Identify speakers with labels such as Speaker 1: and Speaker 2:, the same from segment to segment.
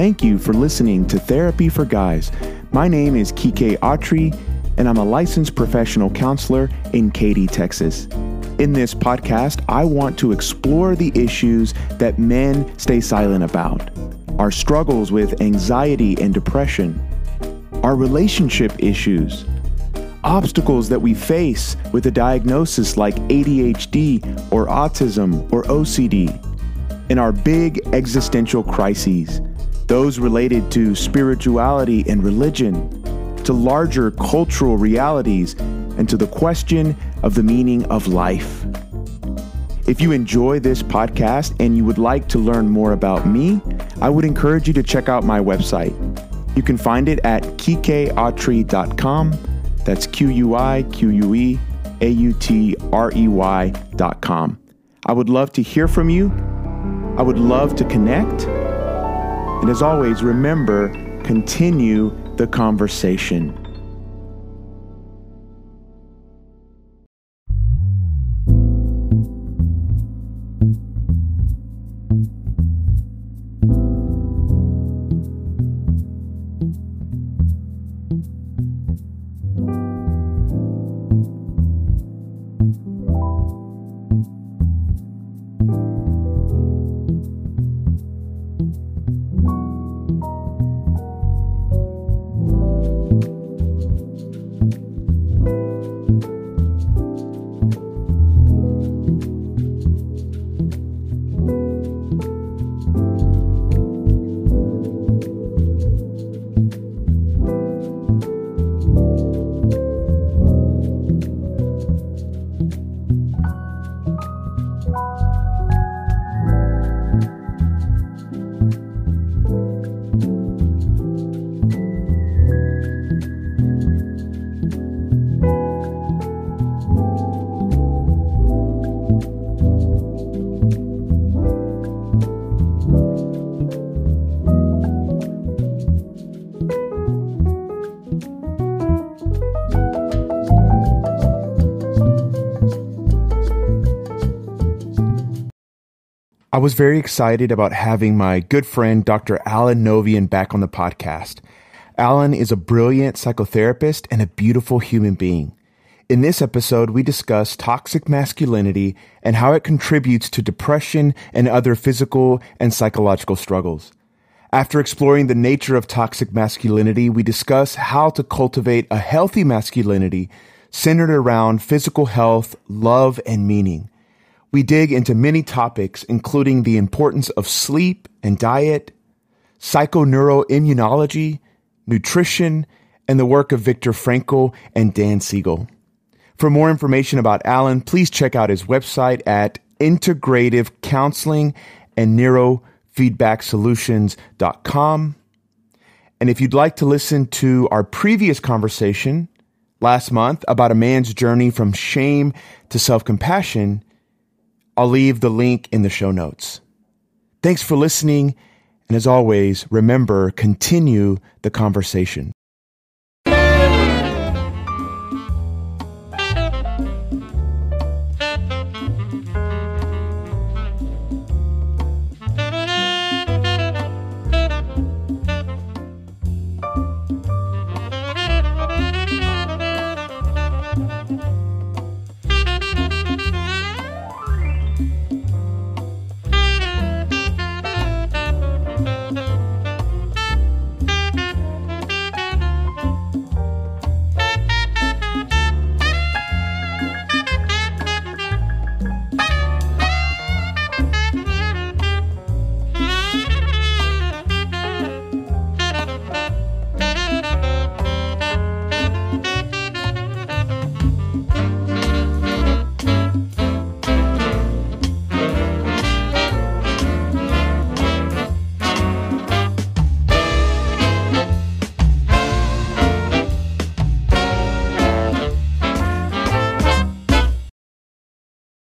Speaker 1: thank you for listening to Therapy for Guys. My name is Quique Autrey, and I'm a licensed professional counselor in Katy, Texas. In this podcast, I want to explore the issues that men stay silent about our struggles with anxiety and depression, our relationship issues, obstacles that we face with a diagnosis like ADHD or autism or OCD, and our big existential crises, those related to spirituality and religion, to larger cultural realities, and to the question of the meaning of life. If you enjoy this podcast and you would like to learn more about me, I would encourage you to check out my website. You can find it at quiqueautrey.com. That's Q U I Q U E A U T R E Y.com. I would love to hear from you. I would love to connect. And as always, remember, continue the conversation. I was very excited about having my good friend, Dr. Allen Novian, back on the podcast. Allen is a brilliant psychotherapist and a beautiful human being. In this episode, we discuss toxic masculinity and how it contributes to depression and other physical and psychological struggles. After exploring the nature of toxic masculinity, we discuss how to cultivate a healthy masculinity centered around physical health, love, and meaning. We dig into many topics, including the importance of sleep and diet, psychoneuroimmunology, nutrition, and the work of Viktor Frankl and Dan Siegel. For more information about Allen, please check out his website at integrative counseling and neurofeedbacksolutions.com. And if you'd like to listen to our previous conversation last month about a man's journey from shame to self compassion, I'll leave the link in the show notes. Thanks for listening. And as always, remember, continue the conversation.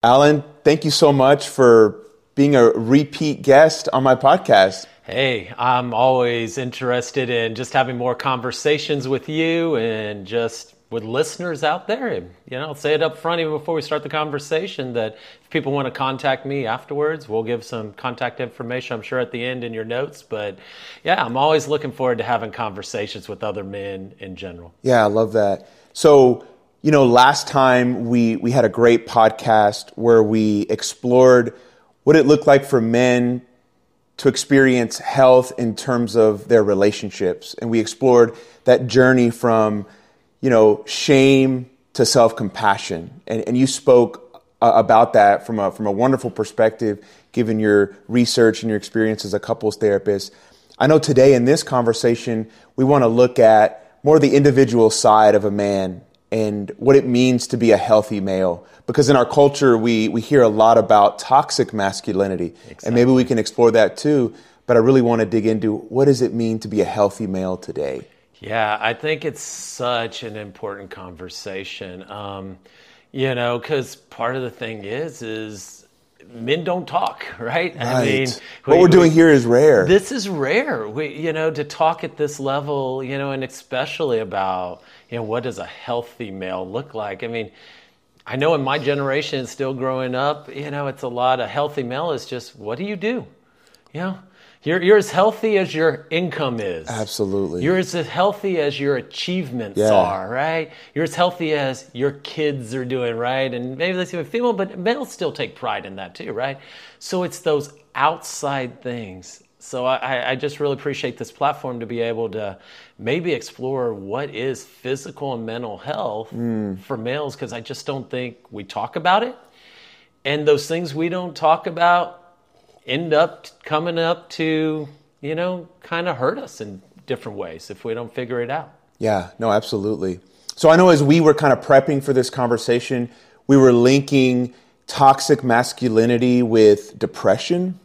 Speaker 1: Allen, thank you so much for being a repeat guest on my podcast.
Speaker 2: Hey, I'm always interested in just having more conversations with you and just with listeners out there, you know, I'll say it up front even before we start the conversation that if people want to contact me afterwards, we'll give some contact information, I'm sure, at the end in your notes. But yeah, I'm always looking forward to having conversations with other men in general.
Speaker 1: Yeah, I love that. So, you know, last time we, we had a great podcast where we explored what it looked like for men to experience health in terms of their relationships. And we explored that journey from, you know, shame to self compassion. And, and you spoke uh, about that from a, from a wonderful perspective, given your research and your experience as a couples therapist. I know today in this conversation, we want to look at more the individual side of a man and what it means to be a healthy male. Because in our culture, we, we hear a lot about toxic masculinity. Exactly. And maybe we can explore that too. But I really want to dig into what does it mean to be a healthy male today?
Speaker 2: Yeah, I think it's such an important conversation. Um, you know, because part of the thing is, is men don't talk, right?
Speaker 1: right. I mean, what we, are doing here is rare.
Speaker 2: This is rare. We, you know, to talk at this level, you know, and especially about you know, what does a healthy male look like? I mean, I know in my generation, still growing up, you know, it's a lot of healthy male is just what do you do? You know, you're, you're as healthy as your income is.
Speaker 1: Absolutely.
Speaker 2: You're as healthy as your achievements yeah. are, right? You're as healthy as your kids are doing, right? And maybe that's even female, but males still take pride in that too, right? So it's those outside things so I, I, just really appreciate this platform to be able to maybe explore what is physical and mental health mm. for males because I just don't think we talk about it. And those things we don't talk about end up coming up to, you know, kind of hurt us in different ways if we don't figure it out.
Speaker 1: Yeah, no, absolutely. So I know as we were kind of prepping for this conversation, we were linking toxic masculinity with depression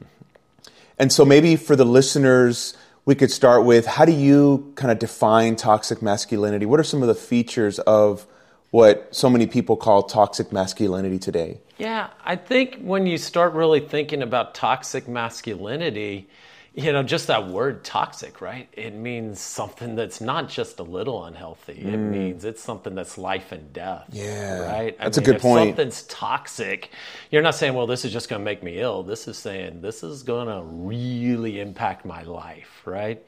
Speaker 1: and so maybe for the listeners, we could start with how do you kind of define toxic masculinity? What are some of the features of what so many people call toxic masculinity today?
Speaker 2: Yeah, I think when you start really thinking about toxic masculinity, you know, just that word toxic, right? It means something that's not just a little unhealthy. Mm. It means it's something that's life and death.
Speaker 1: Yeah.
Speaker 2: Right?
Speaker 1: That's I mean, a good if point.
Speaker 2: something's toxic, you're not saying, well, this is just going to make me ill. This is saying, this is going to really impact my life, right?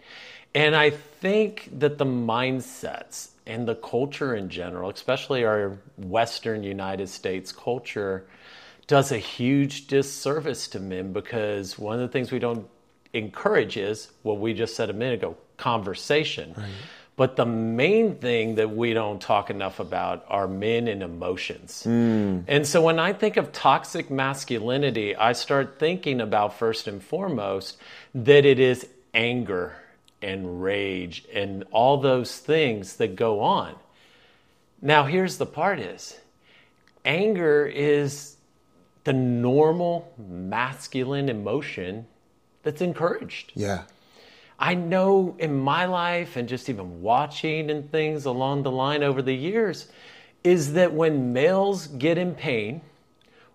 Speaker 2: And I think that the mindsets and the culture in general, especially our Western United States culture, does a huge disservice to men because one of the things we don't encourages what we just said a minute ago conversation. Right. But the main thing that we don't talk enough about are men and emotions. Mm. And so when I think of toxic masculinity, I start thinking about first and foremost that it is anger and rage and all those things that go on. Now here's the part is anger is the normal masculine emotion that's encouraged.
Speaker 1: Yeah.
Speaker 2: I know in my life and just even watching and things along the line over the years is that when males get in pain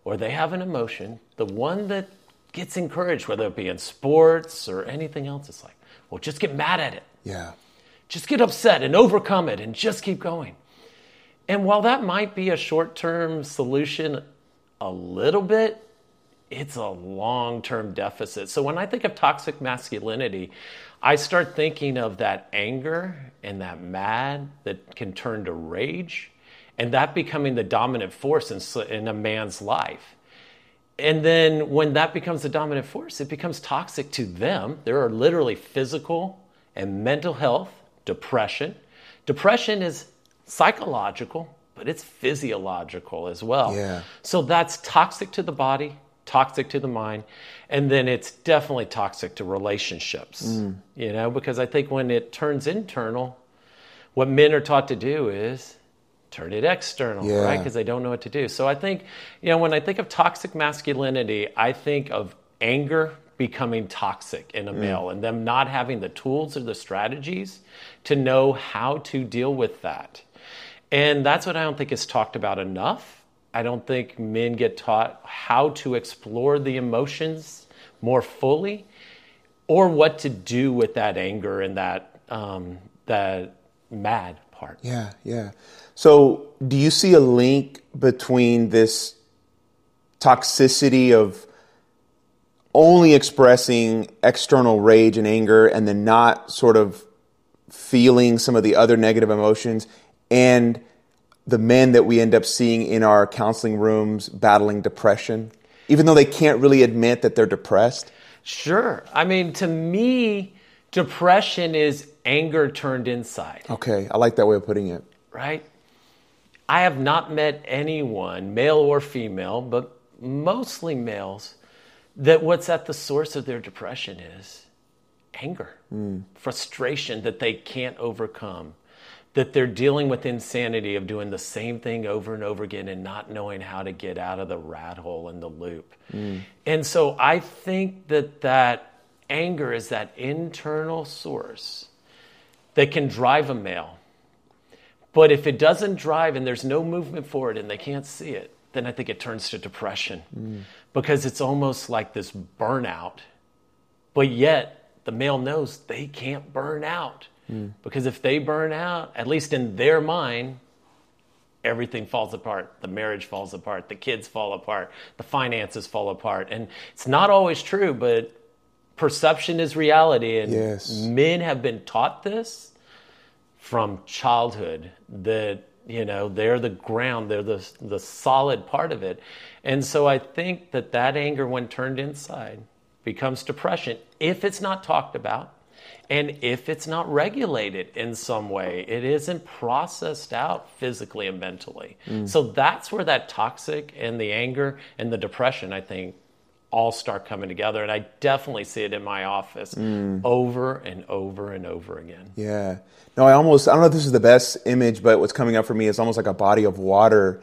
Speaker 2: or they have an emotion, the one that gets encouraged, whether it be in sports or anything else, it's like, well, just get mad at it.
Speaker 1: Yeah.
Speaker 2: Just get upset and overcome it and just keep going. And while that might be a short term solution a little bit, it's a long term deficit. So when I think of toxic masculinity, I start thinking of that anger and that mad that can turn to rage, and that becoming the dominant force in, in a man's life. And then when that becomes the dominant force, it becomes toxic to them. There are literally physical and mental health, depression. Depression is psychological, but it's physiological as well.
Speaker 1: Yeah.
Speaker 2: So that's toxic to the body, toxic to the mind and then it's definitely toxic to relationships mm. you know because i think when it turns internal what men are taught to do is turn it external yeah. right because they don't know what to do so i think you know when i think of toxic masculinity i think of anger becoming toxic in a mm. male and them not having the tools or the strategies to know how to deal with that and that's what i don't think is talked about enough I don't think men get taught how to explore the emotions more fully or what to do with that anger and that, um, that mad part.
Speaker 1: Yeah, yeah. So, do you see a link between this toxicity of only expressing external rage and anger and then not sort of feeling some of the other negative emotions and the men that we end up seeing in our counseling rooms battling depression, even though they can't really admit that they're depressed?
Speaker 2: Sure. I mean, to me, depression is anger turned inside.
Speaker 1: Okay, I like that way of putting it.
Speaker 2: Right? I have not met anyone, male or female, but mostly males, that what's at the source of their depression is anger, mm. frustration that they can't overcome, that they're dealing with insanity of doing the same thing over and over again and not knowing how to get out of the rat hole and the loop. Mm. And so I think that that anger is that internal source that can drive a male. But if it doesn't drive and there's no movement forward and they can't see it, then I think it turns to depression mm. because it's almost like this burnout. But yet, the male knows they can't burn out mm. because if they burn out, at least in their mind, everything falls apart. The marriage falls apart. The kids fall apart. The finances fall apart. And it's not always true, but perception is reality. And
Speaker 1: yes.
Speaker 2: men have been taught this from childhood that you know they're the ground they're the the solid part of it and so i think that that anger when turned inside becomes depression if it's not talked about and if it's not regulated in some way it isn't processed out physically and mentally mm. so that's where that toxic and the anger and the depression i think all start coming together and i definitely see it in my office mm. over and over and over again
Speaker 1: yeah no, I almost, I don't know if this is the best image, but what's coming up for me is almost like a body of water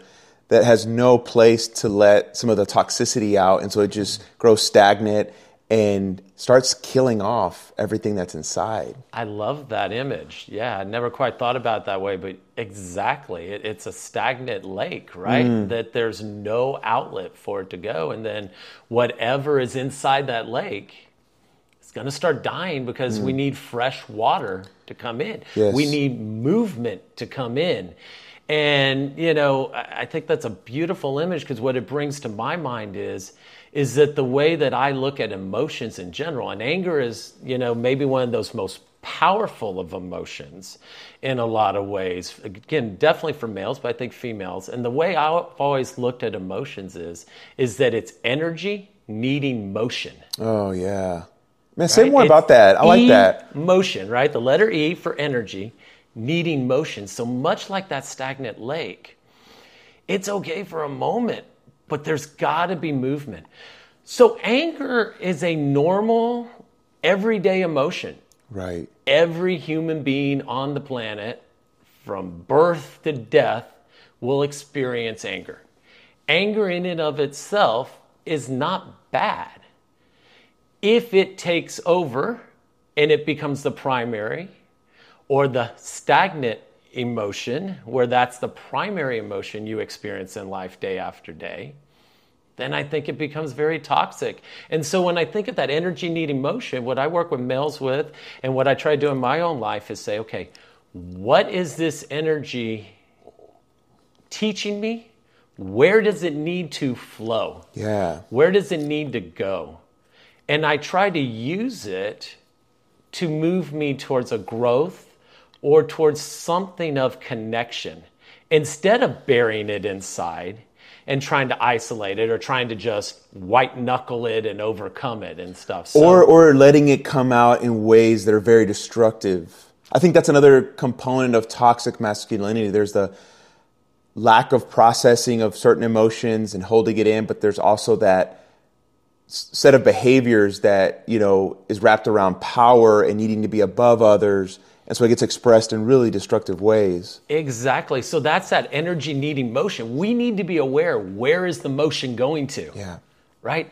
Speaker 1: that has no place to let some of the toxicity out. And so it just grows stagnant and starts killing off everything that's inside.
Speaker 2: I love that image. Yeah, I never quite thought about it that way, but exactly. It, it's a stagnant lake, right? Mm. That there's no outlet for it to go. And then whatever is inside that lake is going to start dying because mm. we need fresh water to come in.
Speaker 1: Yes.
Speaker 2: We need movement to come in. And, you know, I think that's a beautiful image because what it brings to my mind is, is that the way that I look at emotions in general, and anger is, you know, maybe one of those most powerful of emotions in a lot of ways. Again, definitely for males, but I think females. And the way I've always looked at emotions is, is that it's energy needing motion.
Speaker 1: Oh, yeah. Man, say right? more it's about that. I like that.
Speaker 2: Motion, right? The letter E for energy, needing motion. So much like that stagnant lake, it's okay for a moment, but there's got to be movement. So anger is a normal, everyday emotion.
Speaker 1: Right.
Speaker 2: Every human being on the planet, from birth to death, will experience anger. Anger in and of itself is not bad if it takes over and it becomes the primary or the stagnant emotion, where that's the primary emotion you experience in life day after day, then I think it becomes very toxic. And so when I think of that energy need emotion, what I work with males with and what I try to do in my own life is say, okay, what is this energy teaching me? Where does it need to flow?
Speaker 1: Yeah.
Speaker 2: Where does it need to go? And I try to use it to move me towards a growth or towards something of connection instead of burying it inside and trying to isolate it or trying to just white knuckle it and overcome it and stuff.
Speaker 1: So, or, or letting it come out in ways that are very destructive. I think that's another component of toxic masculinity. There's the lack of processing of certain emotions and holding it in, but there's also that set of behaviors that you know is wrapped around power and needing to be above others and so it gets expressed in really destructive ways.
Speaker 2: Exactly. So that's that energy needing motion. We need to be aware where is the motion going to?
Speaker 1: Yeah.
Speaker 2: Right?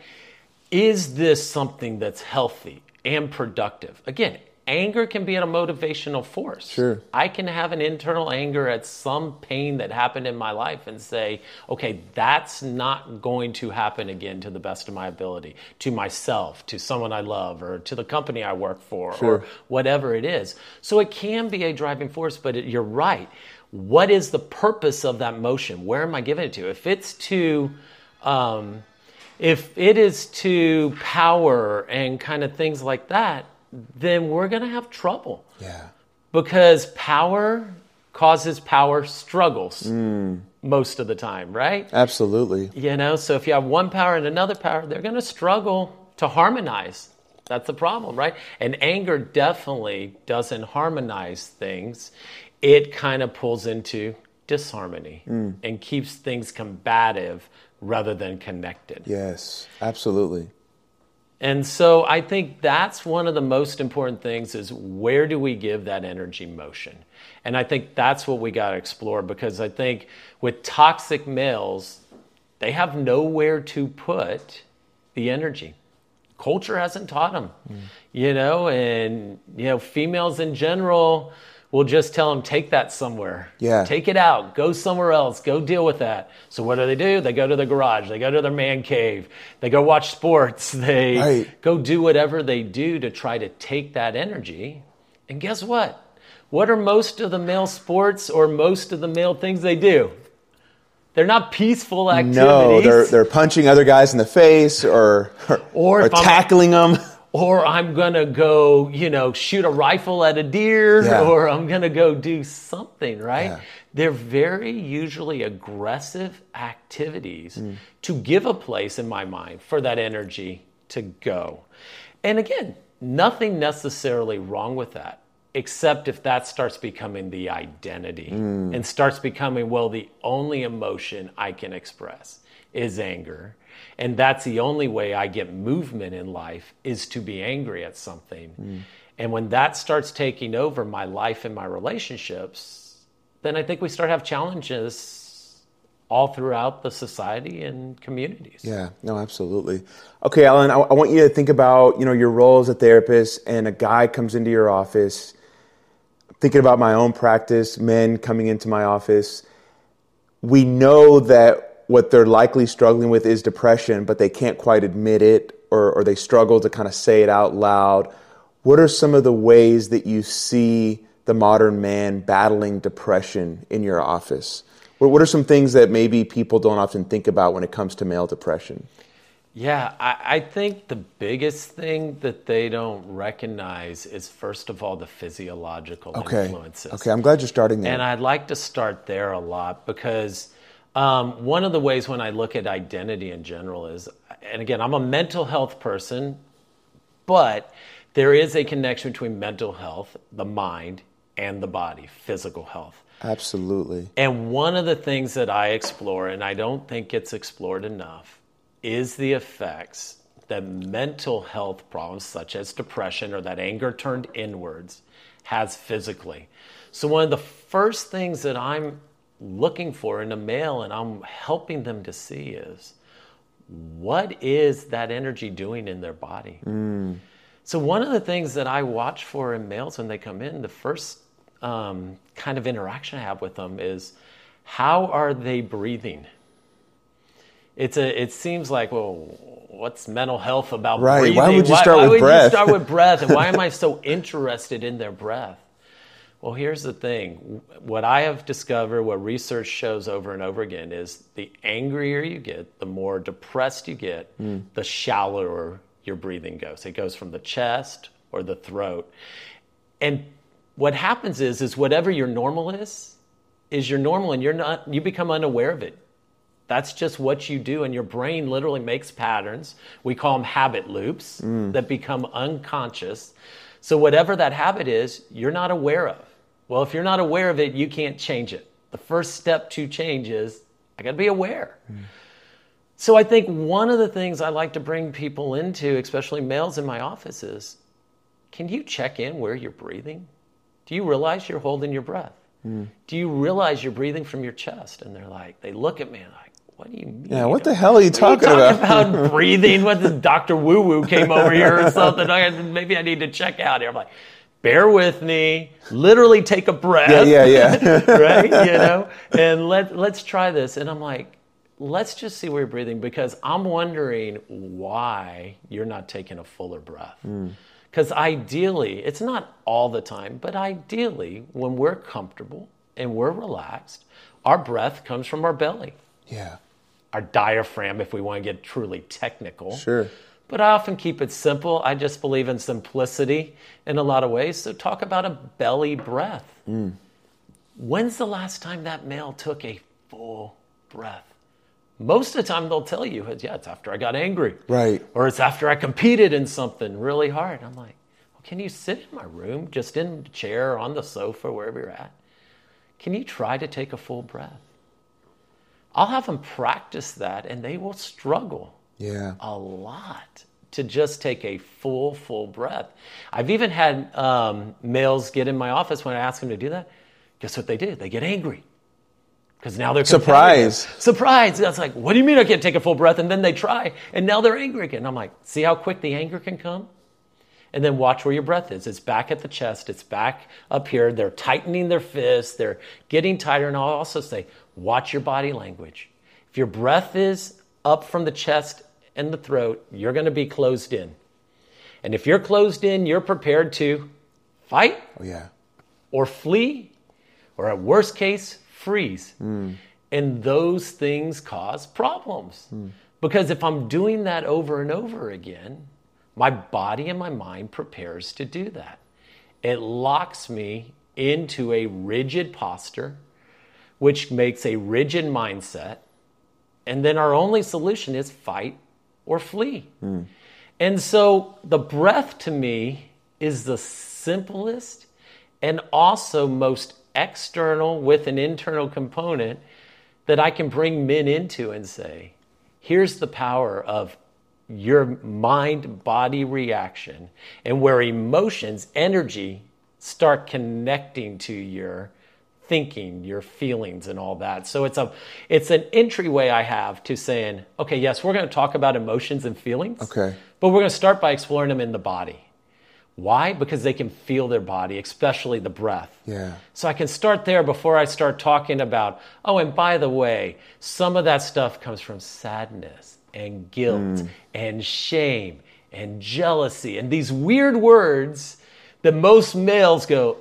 Speaker 2: Is this something that's healthy and productive? Again anger can be a motivational force.
Speaker 1: Sure.
Speaker 2: I can have an internal anger at some pain that happened in my life and say, okay, that's not going to happen again to the best of my ability, to myself, to someone I love, or to the company I work for,
Speaker 1: Sure.
Speaker 2: or whatever it is. So it can be a driving force, but it, you're right. What is the purpose of that motion? Where am I giving it to? If it's to, um, if it is to power and kind of things like that, then we're going to have trouble
Speaker 1: Yeah.
Speaker 2: because power causes power struggles hmm. most of the time, right?
Speaker 1: Absolutely.
Speaker 2: You know, so if you have one power and another power, they're going to struggle to harmonize. That's the problem, right? And anger definitely doesn't harmonize things. It kind of pulls into disharmony hmm. and keeps things combative rather than connected.
Speaker 1: Yes. Absolutely.
Speaker 2: And so I think that's one of the most important things is where do we give that energy motion? And I think that's what we got to explore because I think with toxic males, they have nowhere to put the energy. Culture hasn't taught them, mm. you know, and, you know, females in general will just tell them, take that somewhere.
Speaker 1: Yeah.
Speaker 2: Take it out. Go somewhere else. Go deal with that. So what do they do? They go to the garage. They go to their man cave. They go watch sports. They
Speaker 1: Right.
Speaker 2: go do whatever they do to try to take that energy. And guess what? What are most of the male sports or most of the male things they do? They're not peaceful activities.
Speaker 1: No, they're they're punching other guys in the face or or,
Speaker 2: Or if I'm-
Speaker 1: tackling them.
Speaker 2: Or I'm gonna go, you know, shoot a rifle at a deer,
Speaker 1: Yeah.
Speaker 2: or I'm gonna go do something, right?
Speaker 1: Yeah.
Speaker 2: They're very usually aggressive activities
Speaker 1: Mm.
Speaker 2: to give a place in my mind for that energy to go. And again, nothing necessarily wrong with that, except if that starts becoming the identity
Speaker 1: Mm.
Speaker 2: and starts becoming, well, the only emotion I can express is anger. And that's the only way I get movement in life is to be angry at something. Mm. And when that starts taking over my life and my relationships, then I think we start to have challenges all throughout the society and communities.
Speaker 1: Yeah, no, absolutely. Okay, Allen, I, I want you to think about you know your role as a therapist, and a guy comes into your office. Thinking about my own practice, men coming into my office, we know that what they're likely struggling with is depression, but they can't quite admit it, or, or they struggle to kind of say it out loud. What are some of the ways that you see the modern man battling depression in your office? What what are some things that maybe people don't often think about when it comes to male depression?
Speaker 2: Yeah, I, I think the biggest thing that they don't recognize is, first of all, the physiological
Speaker 1: Okay.
Speaker 2: influences.
Speaker 1: Okay, I'm glad you're starting there.
Speaker 2: And I'd like to start there a lot because um, one of the ways when I look at identity in general is, and again, I'm a mental health person, but there is a connection between mental health, the mind, and the body, physical health.
Speaker 1: Absolutely.
Speaker 2: And one of the things that I explore, and I don't think it's explored enough, is the effects that mental health problems, such as depression or that anger turned inwards, has physically. So, one of the first things that I'm looking for in a male and I'm helping them to see is what is that energy doing in their body? So, one of the things that I watch for in males when they come in, the first um, kind of interaction I have with them is how are they breathing? It's a. It seems like well, what's mental health about
Speaker 1: Right.
Speaker 2: breathing?
Speaker 1: Why would you start
Speaker 2: why
Speaker 1: with
Speaker 2: would
Speaker 1: breath?
Speaker 2: You start with breath, and why am I so interested in their breath? Well, here's the thing. What I have discovered, what research shows over and over again, is the angrier you get, the more depressed you get, hmm. the shallower your breathing goes. It goes from the chest or the throat. And what happens is, is whatever your normal is, is your normal, and you're not. You become unaware of it. That's just what you do, and your brain literally makes patterns. We call them habit loops hmm. that become unconscious. So, whatever that habit is, you're not aware of. Well, if you're not aware of it, you can't change it. The first step to change is I got to be aware. Hmm. So, I think one of the things I like to bring people into, especially males in my office, is can you check in where you're breathing? Do you realize you're holding your breath? Hmm. Do you realize you're breathing from your chest? And they're like, they look at me and like, what do you mean?
Speaker 1: Yeah, what the hell are you
Speaker 2: What are you
Speaker 1: talking about?
Speaker 2: about breathing? What this Dr. Woo Woo came over here or something? Maybe I need to check out here. I'm like, bear with me, literally take a breath.
Speaker 1: Yeah, yeah, yeah.
Speaker 2: right? You know, and let let's try this. And I'm like, let's just see where you're breathing because I'm wondering why you're not taking a fuller breath. Hmm. Because ideally, it's not all the time, but ideally, when we're comfortable and we're relaxed, our breath comes from our belly,
Speaker 1: yeah.
Speaker 2: our diaphragm, if we want to get truly technical.
Speaker 1: Sure.
Speaker 2: But I often keep it simple. I just believe in simplicity in a lot of ways. So talk about a belly breath. Mm. When's the last time that male took a full breath? Most of the time they'll tell you, yeah, it's after I got angry.
Speaker 1: Right.
Speaker 2: Or it's after I competed in something really hard. I'm like, well, can you sit in my room, just in the chair, on the sofa, wherever you're at? Can you try to take a full breath? I'll have them practice that and they will struggle
Speaker 1: Yeah.
Speaker 2: a lot to just take a full, full breath. I've even had um, males get in my office when I ask them to do that. Guess what they do? They get angry because now they're competitive.
Speaker 1: Surprise.
Speaker 2: Surprise! That's like, what do you mean I can't take a full breath? And then they try, and now they're angry again. I'm like, see how quick the anger can come? And then watch where your breath is. It's back at the chest. It's back up here. They're tightening their fists. They're getting tighter. And I'll also say, watch your body language. If your breath is up from the chest and the throat, you're going to be closed in. And if you're closed in, you're prepared to fight
Speaker 1: Oh, yeah.
Speaker 2: or flee, or at worst case, freeze. Hmm. And those things cause problems. Hmm. Because if I'm doing that over and over again, my body and my mind prepares to do that. It locks me into a rigid posture, which makes a rigid mindset. And then our only solution is fight or flee. Hmm. And so the breath to me is the simplest and also most external with an internal component that I can bring men into and say, here's the power of your mind body reaction and where emotions, energy start connecting to your thinking, your feelings and all that. So it's a it's an entryway I have to saying, okay, yes, we're going to talk about emotions and feelings.
Speaker 1: Okay.
Speaker 2: But we're going to start by exploring them in the body. Why? Because they can feel their body, especially the breath.
Speaker 1: Yeah.
Speaker 2: So I can start there before I start talking about, oh, and by the way, some of that stuff comes from sadness and guilt mm. and shame and jealousy and these weird words that most males go,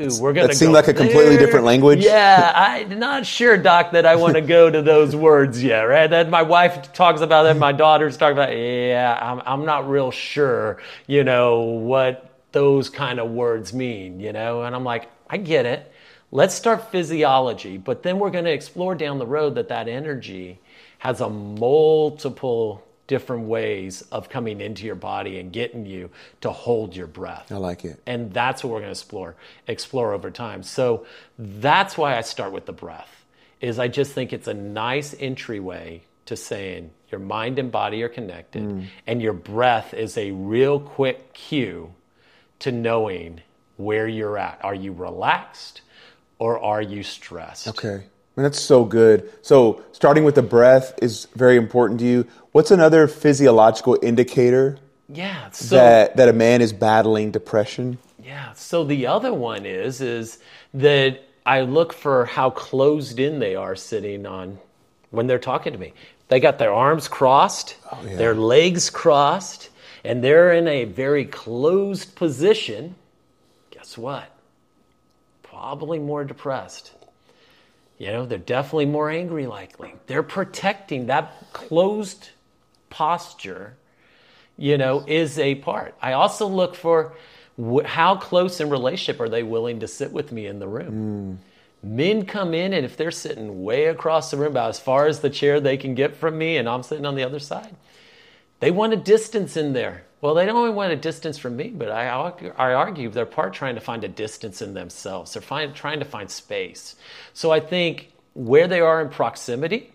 Speaker 2: ooh, we're to
Speaker 1: that seem like a completely different language?
Speaker 2: Yeah, I'm not sure, Doc, that I want to go to those words yet, right? That my wife talks about that, my daughters talk about, yeah, I'm, I'm not real sure, you know, what those kind of words mean, you know? And I'm like, I get it. Let's start physiology, but then we're going to explore down the road that that energy has a multiple different ways of coming into your body and getting you to hold your breath.
Speaker 1: I like it.
Speaker 2: and that's what we're going to explore explore over time. So that's why i start with the breath is i just think it's a nice entryway to saying your mind and body are connected mm. and your breath is a real quick cue to knowing where you're at. Are you relaxed or are you stressed?
Speaker 1: Okay. I mean, that's so good. So, starting with the breath is very important to you. What's another physiological indicator
Speaker 2: yeah so
Speaker 1: that, that a man is battling depression?
Speaker 2: Yeah. So the other one is is that I look for how closed in they are sitting on when they're talking to me. They got their arms crossed, oh,
Speaker 1: yeah.
Speaker 2: their legs crossed, and they're in a very closed position. Guess what? Probably more depressed. You know, they're definitely more angry likely. They're protecting that closed posture you know, is a part. I also look for wh- how close in relationship are they willing to sit with me in the room. Hmm. Men come in, and if they're sitting way across the room, about as far as the chair they can get from me, and I'm sitting on the other side, they want a distance in there. Well, they don't only want a distance from me, but I I argue they're part trying to find a distance in themselves. They're find, trying to find space. So I think where they are in proximity,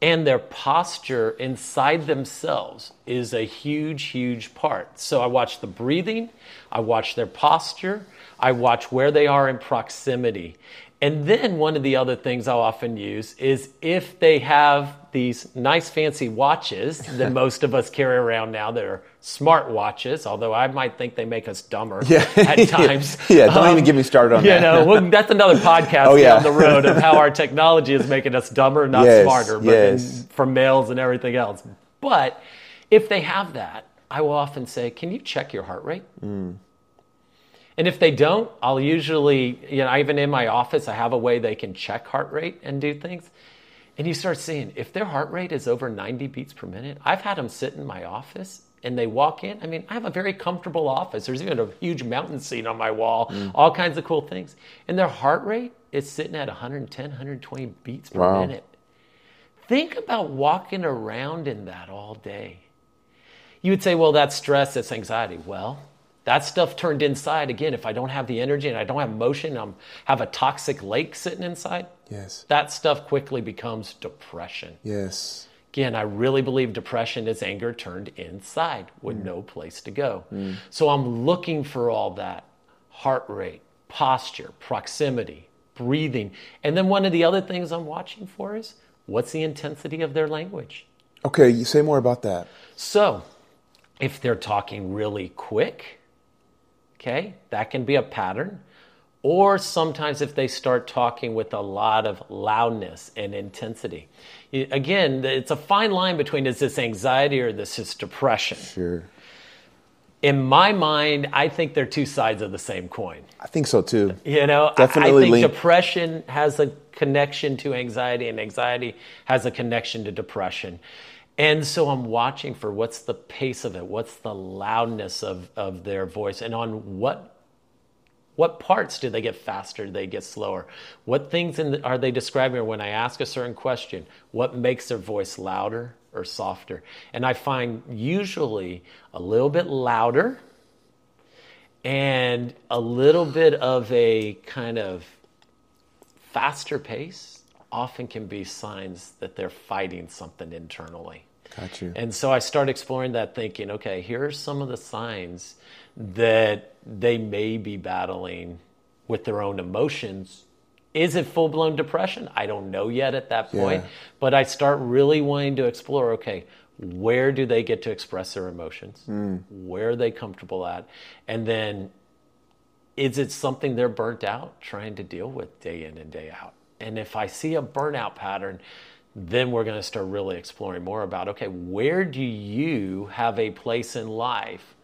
Speaker 2: and their posture inside themselves is a huge, huge part. So I watch the breathing, I watch their posture, I watch where they are in proximity. And then one of the other things I'll often use is if they have these nice fancy watches that most of us carry around now that are smart watches, although I might think they make us dumber
Speaker 1: Yeah.
Speaker 2: at times.
Speaker 1: Yeah, don't even get me started on
Speaker 2: you
Speaker 1: that.
Speaker 2: know, well, that's another podcast
Speaker 1: Oh, yeah.
Speaker 2: down the road of how our technology is making us dumber, not
Speaker 1: Yes,
Speaker 2: smarter, but
Speaker 1: yes.
Speaker 2: for males and everything else. But if they have that, I will often say, "Can you check your heart rate?"
Speaker 1: Mm.
Speaker 2: And if they don't, I'll usually, you know, even in my office, I have a way they can check heart rate and do things. And you start seeing if their heart rate is over 90 beats per minute, I've had them sit in my office and they walk in. I mean, I have a very comfortable office. There's even a huge mountain scene on my wall, mm. all kinds of cool things. And their heart rate is sitting at 110, 120 beats per
Speaker 1: Wow.
Speaker 2: minute. Think about walking around in that all day. You would say, well, that's stress, that's anxiety. Well, that stuff turned inside again. If I don't have the energy and I don't have motion, I'm have a toxic lake sitting inside.
Speaker 1: Yes.
Speaker 2: That stuff quickly becomes depression.
Speaker 1: Yes.
Speaker 2: Again, I really believe depression is anger turned inside with mm. no place to go. Mm. So I'm looking for all that heart rate, posture, proximity, breathing. And then one of the other things I'm watching for is what's the intensity of their language?
Speaker 1: Okay, you say more about that.
Speaker 2: So, if they're talking really quick, okay, that can be a pattern. Or sometimes if they start talking with a lot of loudness and intensity. Again, it's a fine line between is this anxiety or this is depression.
Speaker 1: Sure.
Speaker 2: In my mind, I think they're two sides of the same coin.
Speaker 1: I think so too.
Speaker 2: You know,
Speaker 1: Definitely
Speaker 2: I think depression has a connection to anxiety, and anxiety has a connection to depression. And so I'm watching for what's the pace of it, what's the loudness of, of their voice, and on what what parts do they get faster? Do they get slower? What things in the, are they describing? Or when I ask a certain question, what makes their voice louder or softer? And I find usually a little bit louder and a little bit of a kind of faster pace often can be signs that they're fighting something internally.
Speaker 1: Got you.
Speaker 2: And so I start exploring that thinking, okay, here are some of the signs that they may be battling with their own emotions. Is it full blown depression? I don't know yet at that point.
Speaker 1: Yeah.
Speaker 2: But I start really wanting to explore okay, where do they get to express their emotions? Hmm. Where are they comfortable at? And then is it something they're burnt out trying to deal with day in and day out? And if I see a burnout pattern, then we're going to start really exploring more about okay, where do you have a place in life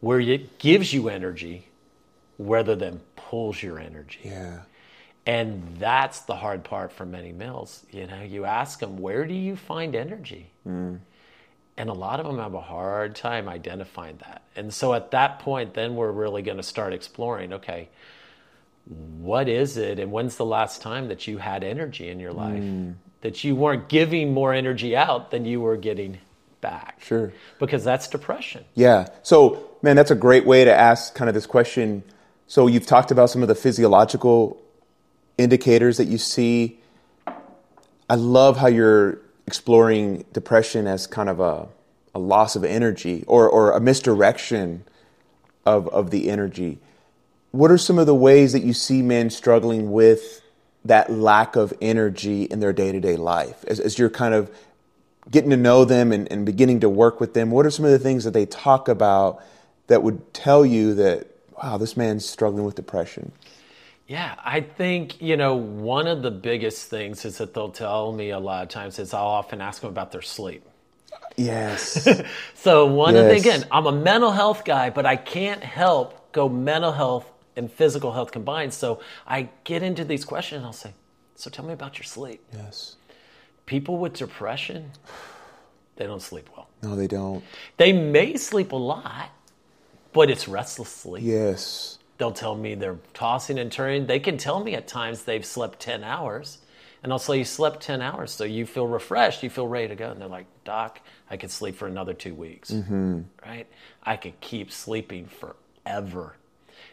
Speaker 2: where it gives you energy rather than pulls your energy?
Speaker 1: Yeah.
Speaker 2: And that's the hard part for many males. You know, you ask them, where do you find energy? Mm. And a lot of them have a hard time identifying that. And so at that point, then we're really going to start exploring okay, what is it? And when's the last time that you had energy in your life? Mm. That you weren't giving more energy out than you were getting back?
Speaker 1: Sure.
Speaker 2: Because that's depression.
Speaker 1: Yeah. So, man, that's a great way to ask kind of this question. So, you've talked about some of the physiological indicators that you see. I love how you're exploring depression as kind of a, a loss of energy or, or a misdirection of, of the energy. What are some of the ways that you see men struggling with that lack of energy in their day to day life? As, as you're kind of getting to know them and, and beginning to work with them, what are some of the things that they talk about that would tell you that, wow, this man's struggling with depression?
Speaker 2: Yeah, I think, you know, one of the biggest things is that they'll tell me a lot of times is I'll often ask them about their sleep.
Speaker 1: Yes.
Speaker 2: So one of the again, I'm a mental health guy, but I can't help go mental health and physical health combined. So I get into these questions and I'll say, So tell me about your sleep.
Speaker 1: yes.
Speaker 2: People with depression, they don't sleep well.
Speaker 1: No, they don't.
Speaker 2: They may sleep a lot, but it's restless sleep.
Speaker 1: Yes.
Speaker 2: They'll tell me they're tossing and turning. They can tell me at times they've slept 10 hours. And I'll say, You slept 10 hours, so you feel refreshed, you feel ready to go. And they're like, Doc, I could sleep for another two weeks. Mm-hmm. Right? I could keep sleeping forever.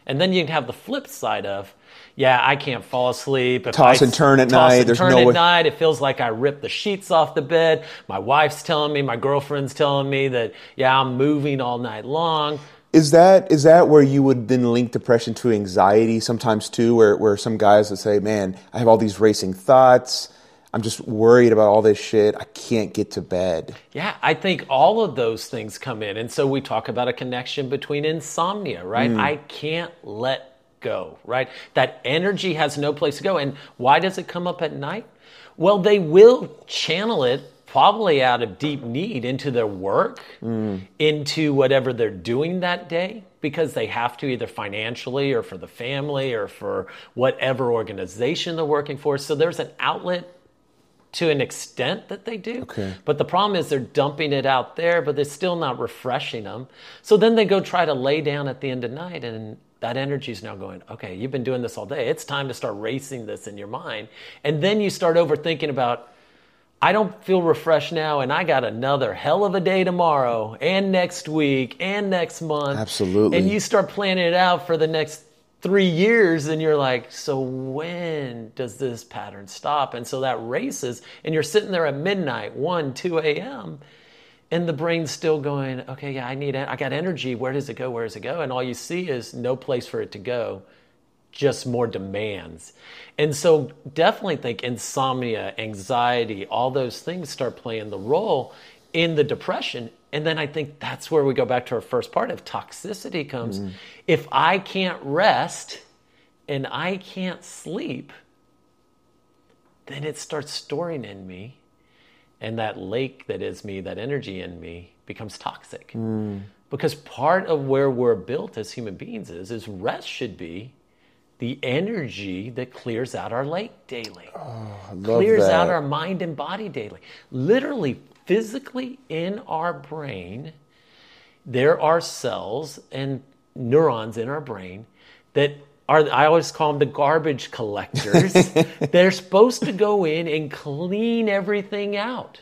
Speaker 2: And then you can have the flip side of, yeah, I can't fall asleep. If
Speaker 1: Toss
Speaker 2: I
Speaker 1: and turn at
Speaker 2: toss
Speaker 1: night,
Speaker 2: and
Speaker 1: there's
Speaker 2: turn
Speaker 1: no
Speaker 2: at
Speaker 1: way-
Speaker 2: night. It feels like I ripped the sheets off the bed. My wife's telling me, my girlfriend's telling me that, yeah, I'm moving all night long.
Speaker 1: Is that is that where you would then link depression to anxiety sometimes too, where where some guys would say, "Man, I have all these racing thoughts. I'm just worried about all this shit. I can't get to bed.
Speaker 2: Yeah, I think all of those things come in. And so we talk about a connection between insomnia, right? Mm. I can't let go, right? That energy has no place to go. And why does it come up at night? Well, they will channel it probably out of deep need into their work, mm. into whatever they're doing that day, because they have to either financially or for the family or for whatever organization they're working for. So there's an outlet to an extent that they do.
Speaker 1: Okay.
Speaker 2: But the problem is they're dumping it out there, but they're still not refreshing them. So then they go try to lay down at the end of night and that energy is now going, okay, you've been doing this all day. It's time to start racing this in your mind. And then you start overthinking about, I don't feel refreshed now, and I got another hell of a day tomorrow, and next week, and next month.
Speaker 1: Absolutely.
Speaker 2: And you start planning it out for the next three years, and you're like, so when does this pattern stop? And so that races, and you're sitting there at midnight, 1, 2 a.m., and the brain's still going, okay, yeah, I need, I got energy. Where does it go? Where does it go? And all you see is no place for it to go just more demands. And so definitely think insomnia, anxiety, all those things start playing the role in the depression. And then I think that's where we go back to our first part of toxicity comes. Mm-hmm. If I can't rest and I can't sleep, then it starts storing in me. And that lake that is me, that energy in me, becomes toxic. Mm. Because part of where we're built as human beings is, is rest should be the energy that clears out our lake daily.
Speaker 1: Oh,
Speaker 2: clears
Speaker 1: that.
Speaker 2: out our mind and body daily. Literally, physically in our brain, there are cells and neurons in our brain that are, I always call them the garbage collectors. They're supposed to go in and clean everything out.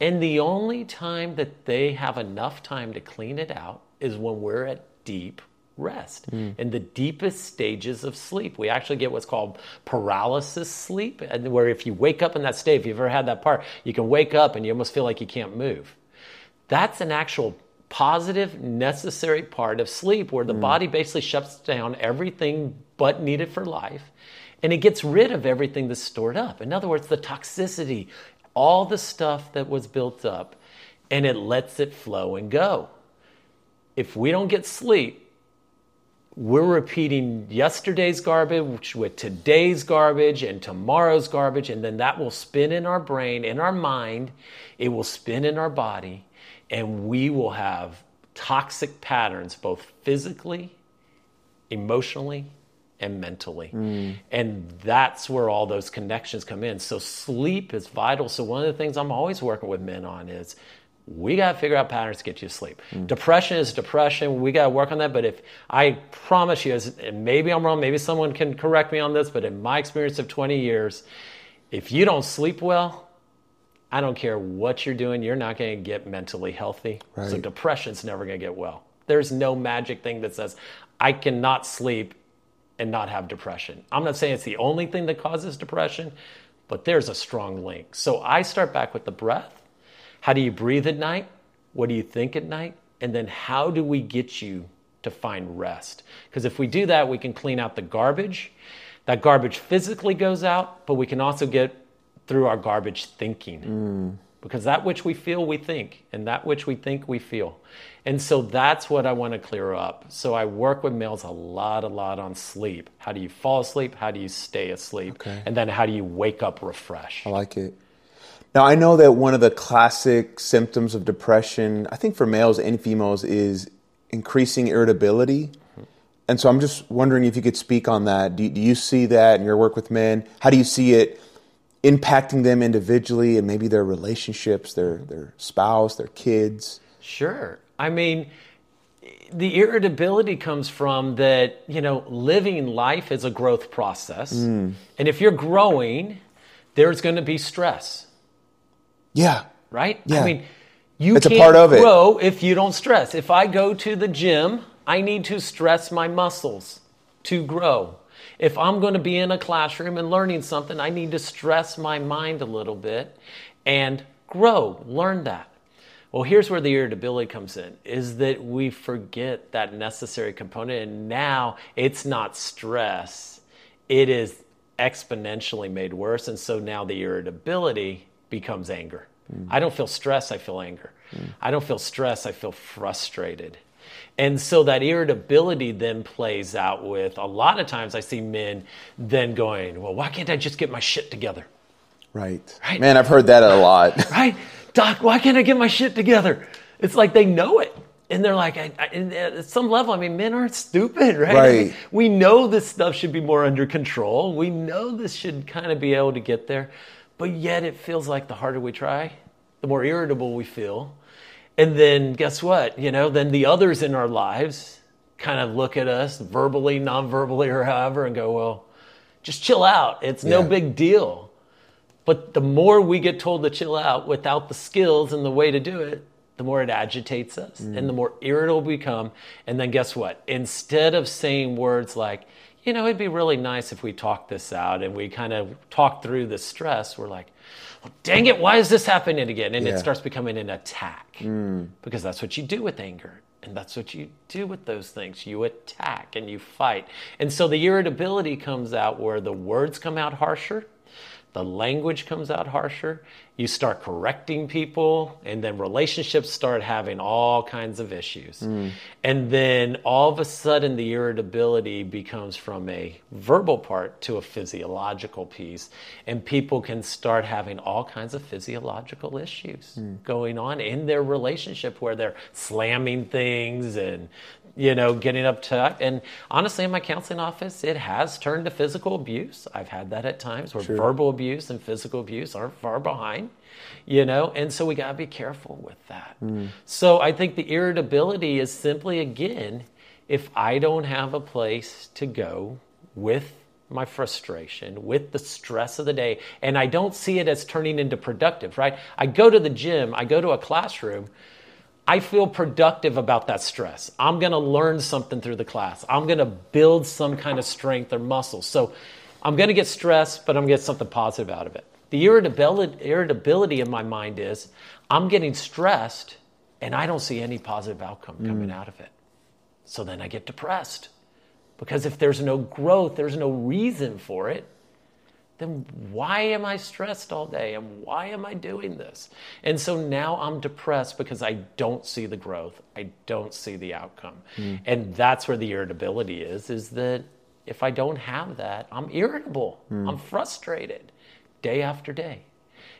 Speaker 2: And the only time that they have enough time to clean it out is when we're at deep rest mm. in the deepest stages of sleep. We actually get what's called paralysis sleep, and where if you wake up in that state, if you've ever had that part, you can wake up and you almost feel like you can't move. That's an actual positive, necessary part of sleep where the mm. body basically shuts down everything but needed for life and it gets rid of everything that's stored up. In other words, the toxicity, all the stuff that was built up, and it lets it flow and go. If we don't get sleep, we're repeating yesterday's garbage with today's garbage and tomorrow's garbage, and then that will spin in our brain, in our mind, it will spin in our body, and we will have toxic patterns both physically, emotionally, and mentally. Mm. And that's where all those connections come in. So sleep is vital. So one of the things I'm always working with men on is we got to figure out patterns to get you to sleep. Mm. Depression is depression. We got to work on that. But if I promise you, and maybe I'm wrong, maybe someone can correct me on this, but in my experience of 20 years, if you don't sleep well, I don't care what you're doing, you're not going to get mentally healthy. Right. So depression's never going to get well. There's no magic thing that says I cannot sleep and not have depression. I'm not saying it's the only thing that causes depression, but there's a strong link. So I start back with the breath how do you breathe at night? What do you think at night? And then how do we get you to find rest? Because if we do that, we can clean out the garbage. That garbage physically goes out, but we can also get through our garbage thinking. Mm. Because that which we feel, we think, and that which we think, we feel. And so that's what I want to clear up. So I work with males a lot, a lot on sleep. How do you fall asleep? How do you stay asleep?
Speaker 1: Okay.
Speaker 2: And then how do you wake up refreshed?
Speaker 1: I like it. Now, I know that one of the classic symptoms of depression, I think for males and females, is increasing irritability. And so I'm just wondering if you could speak on that. Do, do you see that in your work with men? How do you see it impacting them individually and maybe their relationships, their, their spouse, their kids?
Speaker 2: Sure. I mean, the irritability comes from that, you know, living life is a growth process. Mm. And if you're growing, there's going to be stress
Speaker 1: yeah.
Speaker 2: Right?
Speaker 1: Yeah.
Speaker 2: I mean, you
Speaker 1: it's
Speaker 2: can't
Speaker 1: a part of
Speaker 2: grow it. if you don't stress. If I go to the gym, I need to stress my muscles to grow. If I'm going to be in a classroom and learning something, I need to stress my mind a little bit and grow, learn that. Well, here's where the irritability comes in is that we forget that necessary component and now it's not stress. It is exponentially made worse. And so now the irritability becomes anger. Mm. I don't feel stress, I feel anger. Mm. I don't feel stress, I feel frustrated. And so that irritability then plays out with a lot of times I see men then going, Well, why can't I just get my shit together?
Speaker 1: Right. right. Man, I've heard that a lot.
Speaker 2: right. Doc, why can't I get my shit together? It's like they know it. And they're like, I, I, at some level, I mean, men aren't stupid, right? right. I mean, we know this stuff should be more under control. We know this should kind of be able to get there. But yet it feels like the harder we try, the more irritable we feel. And then guess what? You know, then the others in our lives kind of look at us verbally, non verbally, or however, and go, well, just chill out. It's no yeah. big deal. But the more we get told to chill out without the skills and the way to do it, the more it agitates us mm. and the more irritable we become. And then guess what? Instead of saying words like, you know, it'd be really nice if we talked this out and we kind of talk through the stress, we're like, well, dang it, why is this happening again? And yeah. it starts becoming an attack mm. because that's what you do with anger. And that's what you do with those things. You attack and you fight. And so the irritability comes out where the words come out harsher the language comes out harsher. You start correcting people, and then relationships start having all kinds of issues. Mm. And then all of a sudden, the irritability becomes from a verbal part to a physiological piece, and people can start having all kinds of physiological issues mm. going on in their relationship where they're slamming things and you know, getting up to, and honestly, in my counseling office, it has turned to physical abuse. I've had that at times where sure. verbal abuse and physical abuse aren't far behind, you know, and so we got to be careful with that. Mm. So I think the irritability is simply, again, if I don't have a place to go with my frustration, with the stress of the day, and I don't see it as turning into productive, right? I go to the gym, I go to a classroom I feel productive about that stress. I'm going to learn something through the class. I'm going to build some kind of strength or muscle. So I'm going to get stressed, but I'm going to get something positive out of it. The irritability, irritability in my mind is I'm getting stressed and I don't see any positive outcome coming mm. out of it. So then I get depressed because if there's no growth, there's no reason for it then why am I stressed all day and why am I doing this? And so now I'm depressed because I don't see the growth. I don't see the outcome. Mm. And that's where the irritability is is that if I don't have that, I'm irritable. Mm. I'm frustrated day after day.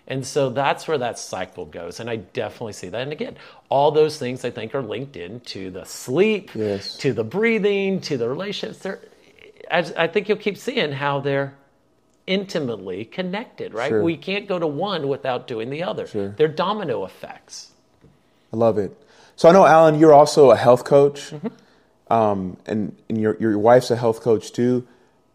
Speaker 2: And so that's where that cycle goes. And I definitely see that. And again, all those things I think are linked in to the sleep, yes. to the breathing, to the relationships. They're, I think you'll keep seeing how they're intimately connected, right? Sure. We can't go to one without doing the other. Sure. They're domino effects.
Speaker 1: I love it. So I know, Allen, you're also a health coach, mm-hmm. um, and, and your, your wife's a health coach too.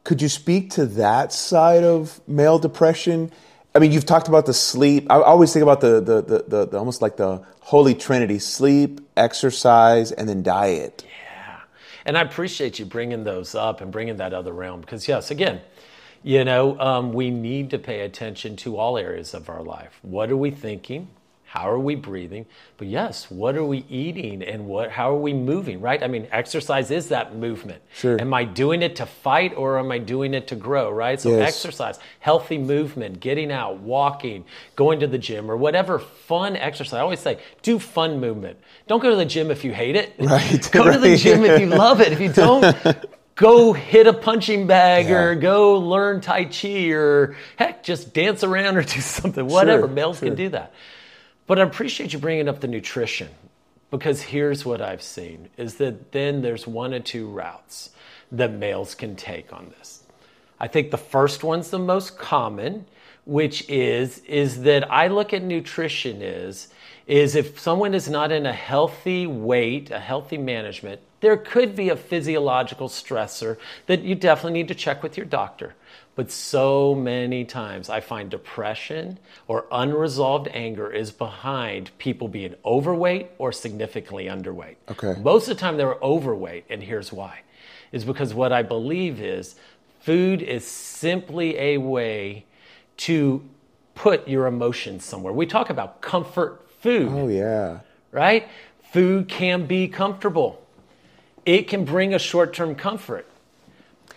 Speaker 1: Could you speak to that side of male depression? I mean, you've talked about the sleep. I always think about the, the, the, the, the almost like the holy trinity sleep, exercise, and then diet.
Speaker 2: Yeah. And I appreciate you bringing those up and bringing that other realm because, yes, again, you know, um, we need to pay attention to all areas of our life. What are we thinking? How are we breathing? But yes, what are we eating and what how are we moving, right? I mean, exercise is that movement. Sure. Am I doing it to fight or am I doing it to grow, right? So yes. exercise, healthy movement, getting out, walking, going to the gym or whatever fun exercise. I always say, do fun movement. Don't go to the gym if you hate it. Right. go right. to the gym if you love it. If you don't, go hit a punching bag yeah. or go learn Tai Chi or heck, just dance around or do something, whatever. Sure, Males sure. can do that. But I appreciate you bringing up the nutrition because here's what I've seen is that then there's one or two routes that males can take on this. I think the first one's the most common, which is is that I look at nutrition is is if someone is not in a healthy weight, a healthy management, there could be a physiological stressor that you definitely need to check with your doctor. But so many times I find depression or unresolved anger is behind people being overweight or significantly underweight. Okay. Most of the time they're overweight, and here's why. Is because what I believe is food is simply a way to put your emotions somewhere. We talk about comfort food.
Speaker 1: Oh, yeah.
Speaker 2: Right? Food can be comfortable it can bring a short term comfort.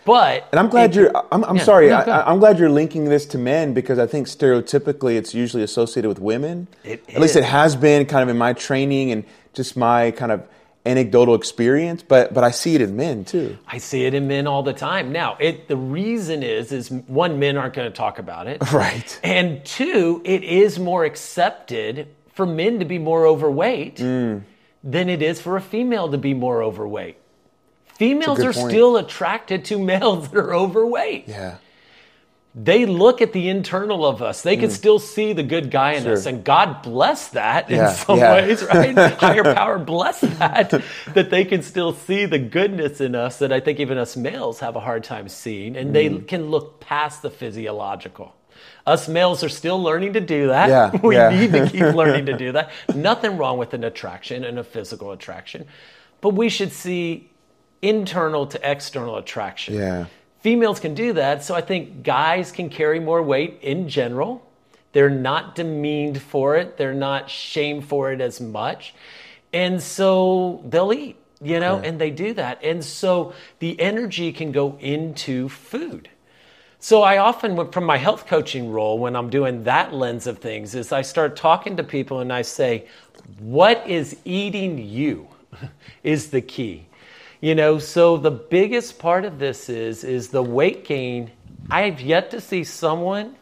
Speaker 2: But
Speaker 1: And I'm glad
Speaker 2: it-
Speaker 1: you're. I'm, I'm
Speaker 2: yeah,
Speaker 1: sorry.
Speaker 2: no,
Speaker 1: I, i'm glad you're linking this to men because I think stereotypically it's usually associated with women.
Speaker 2: It
Speaker 1: At least it has been kind of in my training and just my kind of anecdotal experience. But but I see it in men too.
Speaker 2: I see it in men all the time. Now, it the reason is is one, men aren't going to talk about it,
Speaker 1: Right.
Speaker 2: and two, it is more accepted for men to be more overweight
Speaker 1: Mm.
Speaker 2: Than it is for a female to be more overweight. Females are
Speaker 1: point.
Speaker 2: still attracted to males that are overweight.
Speaker 1: Yeah.
Speaker 2: They look at the internal of us. They can still see the good guy in
Speaker 1: Mm. Sure.
Speaker 2: us. And God bless that
Speaker 1: Yeah,
Speaker 2: in some
Speaker 1: yeah.
Speaker 2: ways, right? Higher power bless that, that they can still see the goodness in us that I think even us males have a hard time seeing. And they
Speaker 1: Mm.
Speaker 2: can look past the physiological. Us males are still learning to do that.
Speaker 1: Yeah,
Speaker 2: we
Speaker 1: yeah.
Speaker 2: need to keep learning to do that. Nothing wrong with an attraction and a physical attraction. But we should see internal to external attraction
Speaker 1: Yeah.
Speaker 2: females can do that. So I think guys can carry more weight in general. They're not demeaned for it, they're not shamed for it as much. And so they'll eat, you know, and they do that. And so the energy can go into food. So I often, from my health coaching role, when I'm doing that lens of things, is I start talking to people and I say, "What is eating you?" is the key. You know, so the biggest part of this is is the weight gain. I've yet to see someone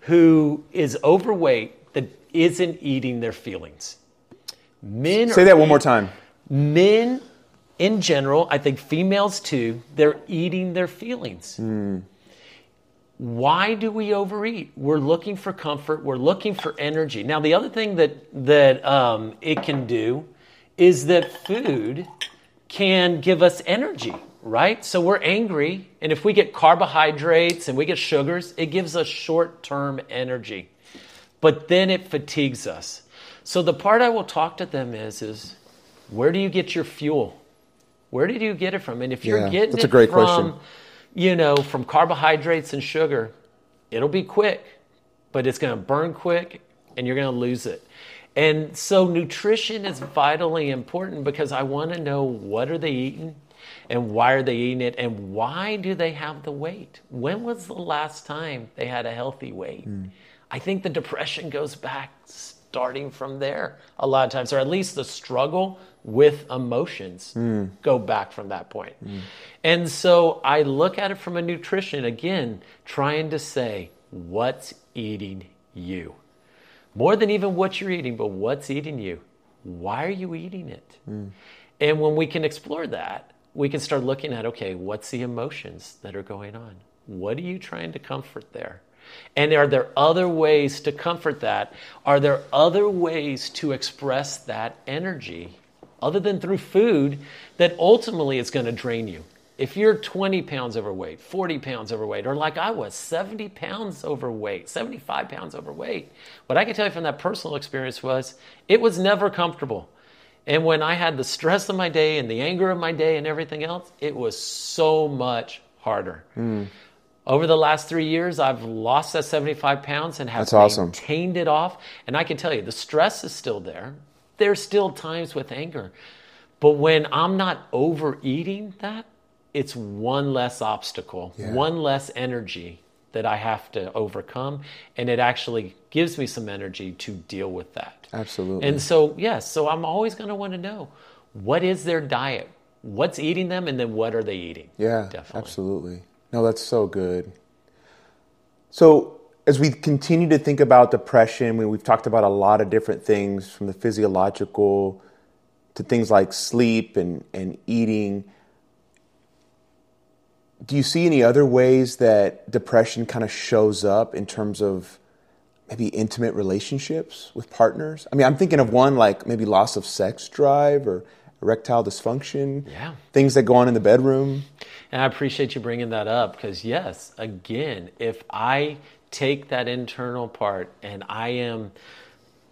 Speaker 2: who is overweight that isn't eating their feelings. Men
Speaker 1: Say that one more time.
Speaker 2: men in general, I think females too, they're eating their feelings. Hmm. Why do we overeat? We're looking for comfort. We're looking for energy. Now, the other thing that that um, it can do is that food can give us energy, right? So we're angry, and if we get carbohydrates and we get sugars, it gives us short-term energy, but then it fatigues us. So the part I will talk to them is is where do you get your fuel? Where did you get it from? And if you're
Speaker 1: Yeah,
Speaker 2: getting
Speaker 1: that's a
Speaker 2: it
Speaker 1: great
Speaker 2: from,
Speaker 1: question.
Speaker 2: You know, from carbohydrates and sugar, it'll be quick, but it's going to burn quick and you're going to lose it. And so nutrition is vitally important because I want to know what are they eating and why are they eating it and why do they have the weight? When was the last time they had a healthy weight? Hmm. I think the depression goes back starting from there a lot of times, or at least the struggle with emotions go back from that point. And so I look at it from a nutrition, again, trying to say, what's eating you? More than even what you're eating, but what's eating you? Why are you eating it? And when we can explore that, we can start looking at okay, what's the emotions that are going on? What are you trying to comfort there? And are there other ways to comfort that? Are there other ways to express that energy other than through food that ultimately it's going to drain you? If you're 20 pounds overweight, 40 pounds overweight, or like I was, 70 pounds overweight, 75 pounds overweight, what I can tell you from that personal experience was it was never comfortable. And when I had the stress of my day and the anger of my day and everything else, it was so much harder. Hmm. Over the last three years, I've lost that 75 pounds and have
Speaker 1: That's awesome.
Speaker 2: maintained it off. And I can tell you, the stress is still there. There's still times with anger. But when I'm not overeating that, it's one less obstacle, one less energy that I have to overcome. And it actually gives me some energy to deal with that.
Speaker 1: Absolutely.
Speaker 2: And so, yes, so I'm always going to want to know what is their diet? What's eating them? And then what are they eating?
Speaker 1: Yeah,
Speaker 2: Definitely.
Speaker 1: absolutely. No, that's so good. So, as we continue to think about depression, we, we've talked about a lot of different things from the physiological to things like sleep and, and eating. Do you see any other ways that depression kind of shows up in terms of maybe intimate relationships with partners? I mean, I'm thinking of one like maybe loss of sex drive or erectile dysfunction,
Speaker 2: Yeah.
Speaker 1: things that go on in the bedroom.
Speaker 2: And I appreciate you bringing that up because, yes, again, if I take that internal part and I am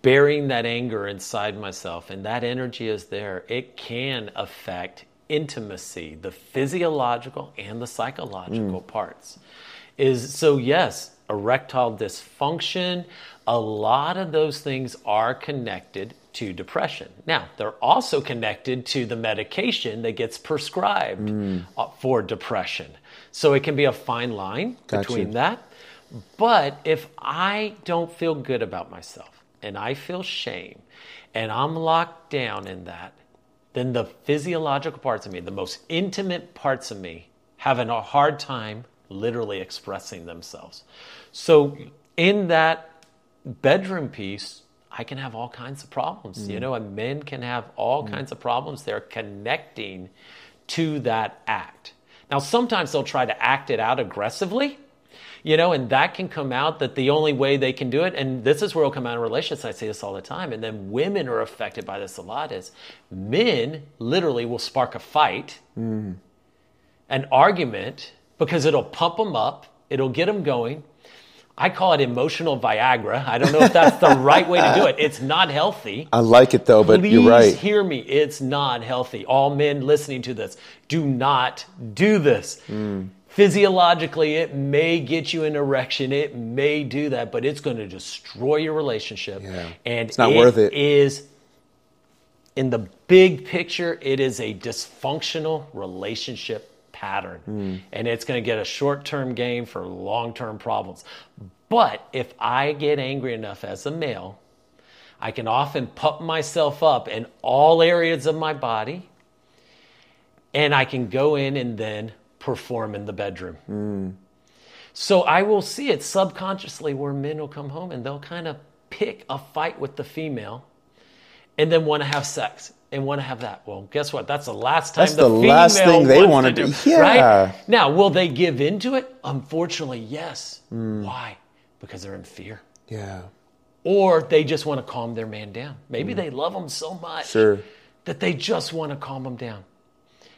Speaker 2: bearing that anger inside myself and that energy is there, it can affect intimacy, the physiological and the psychological parts. Is so, yes, erectile dysfunction, a lot of those things are connected to depression. Now, they're also connected to the medication that gets prescribed uh, for depression. So it can be a fine line
Speaker 1: Gotcha.
Speaker 2: between that. But if I don't feel good about myself and I feel shame and I'm locked down in that, then the physiological parts of me, the most intimate parts of me, having a hard time literally expressing themselves. So in that bedroom piece, I can have all kinds of problems, you mm. know, and men can have all mm. kinds of problems. They're connecting to that act. Now, sometimes they'll try to act it out aggressively, you know, and that can come out that the only way they can do it, and this is where it'll come out in relationships. I say this all the time, and then women are affected by this a lot. Is men literally will spark a fight, an argument, because it'll pump them up, it'll get them going. I call it emotional Viagra. I don't know if that's the right way to do it. It's not healthy.
Speaker 1: I like it though, but
Speaker 2: Please
Speaker 1: you're right.
Speaker 2: hear me. It's not healthy. All men listening to this, do not do this.
Speaker 1: Mm.
Speaker 2: Physiologically, it may get you an erection. It may do that, but it's going to destroy your relationship.
Speaker 1: Yeah.
Speaker 2: And
Speaker 1: It's not worth it.
Speaker 2: Is in the big picture, it is a dysfunctional relationship pattern.
Speaker 1: Hmm.
Speaker 2: And it's going to get a short term gain for long term problems. But if I get angry enough as a male, I can often pump myself up in all areas of my body, and I can go in and then perform in the bedroom. So I will see it subconsciously where men will come home and they'll kind of pick a fight with the female and then want to have sex and want to have that. Well, guess what? That's the last time
Speaker 1: That's
Speaker 2: the,
Speaker 1: the last thing they wanna do.
Speaker 2: do.
Speaker 1: Yeah.
Speaker 2: Right? Now, will they give into it? Unfortunately, yes.
Speaker 1: Hmm.
Speaker 2: Why? Because they're in fear
Speaker 1: Yeah.
Speaker 2: or they just want to calm their man down. Maybe they love him so much
Speaker 1: Sure.
Speaker 2: that they just want to calm him down.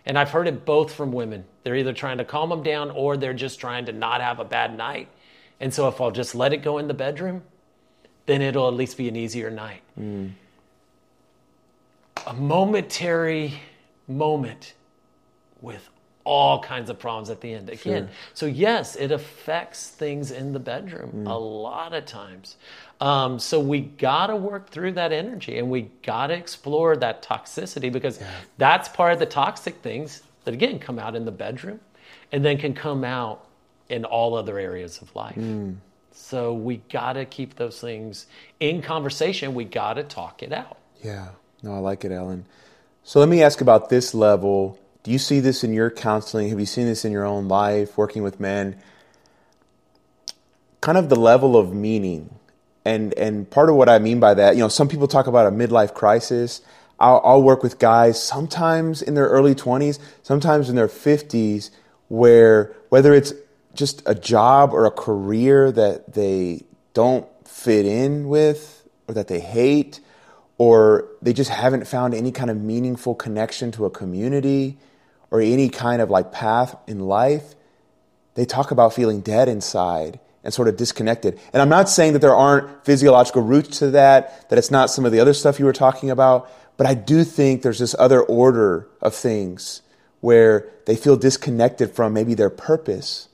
Speaker 2: And I've heard it both from women. They're either trying to calm him down or they're just trying to not have a bad night. And so if I'll just let it go in the bedroom, then it'll at least be an easier night. A momentary moment with all kinds of problems at the end. Again, so yes, it affects things in the bedroom a mm. lot of times. Um, so we got to work through that energy and we got to explore that toxicity because that's part of the toxic things that again come out in the bedroom and then can come out in all other areas of life. So we got to keep those things in conversation. We got to talk it out.
Speaker 1: Yeah. No, I like it, Allen. So let me ask about this level. Do you see this in your counseling? Have you seen this in your own life, working with men? Kind of the level of meaning. And and part of what I mean by that, you know, some people talk about a midlife crisis. I'll, I'll work with guys sometimes in their early 20s, sometimes in their 50s, where whether it's just a job or a career that they don't fit in with or that they hate, or they just haven't found any kind of meaningful connection to a community or any kind of like path in life, they talk about feeling dead inside and sort of disconnected. And I'm not saying that there aren't physiological roots to that, that it's not some of the other stuff you were talking about, but I do think there's this other order of things where they feel disconnected from maybe their purpose,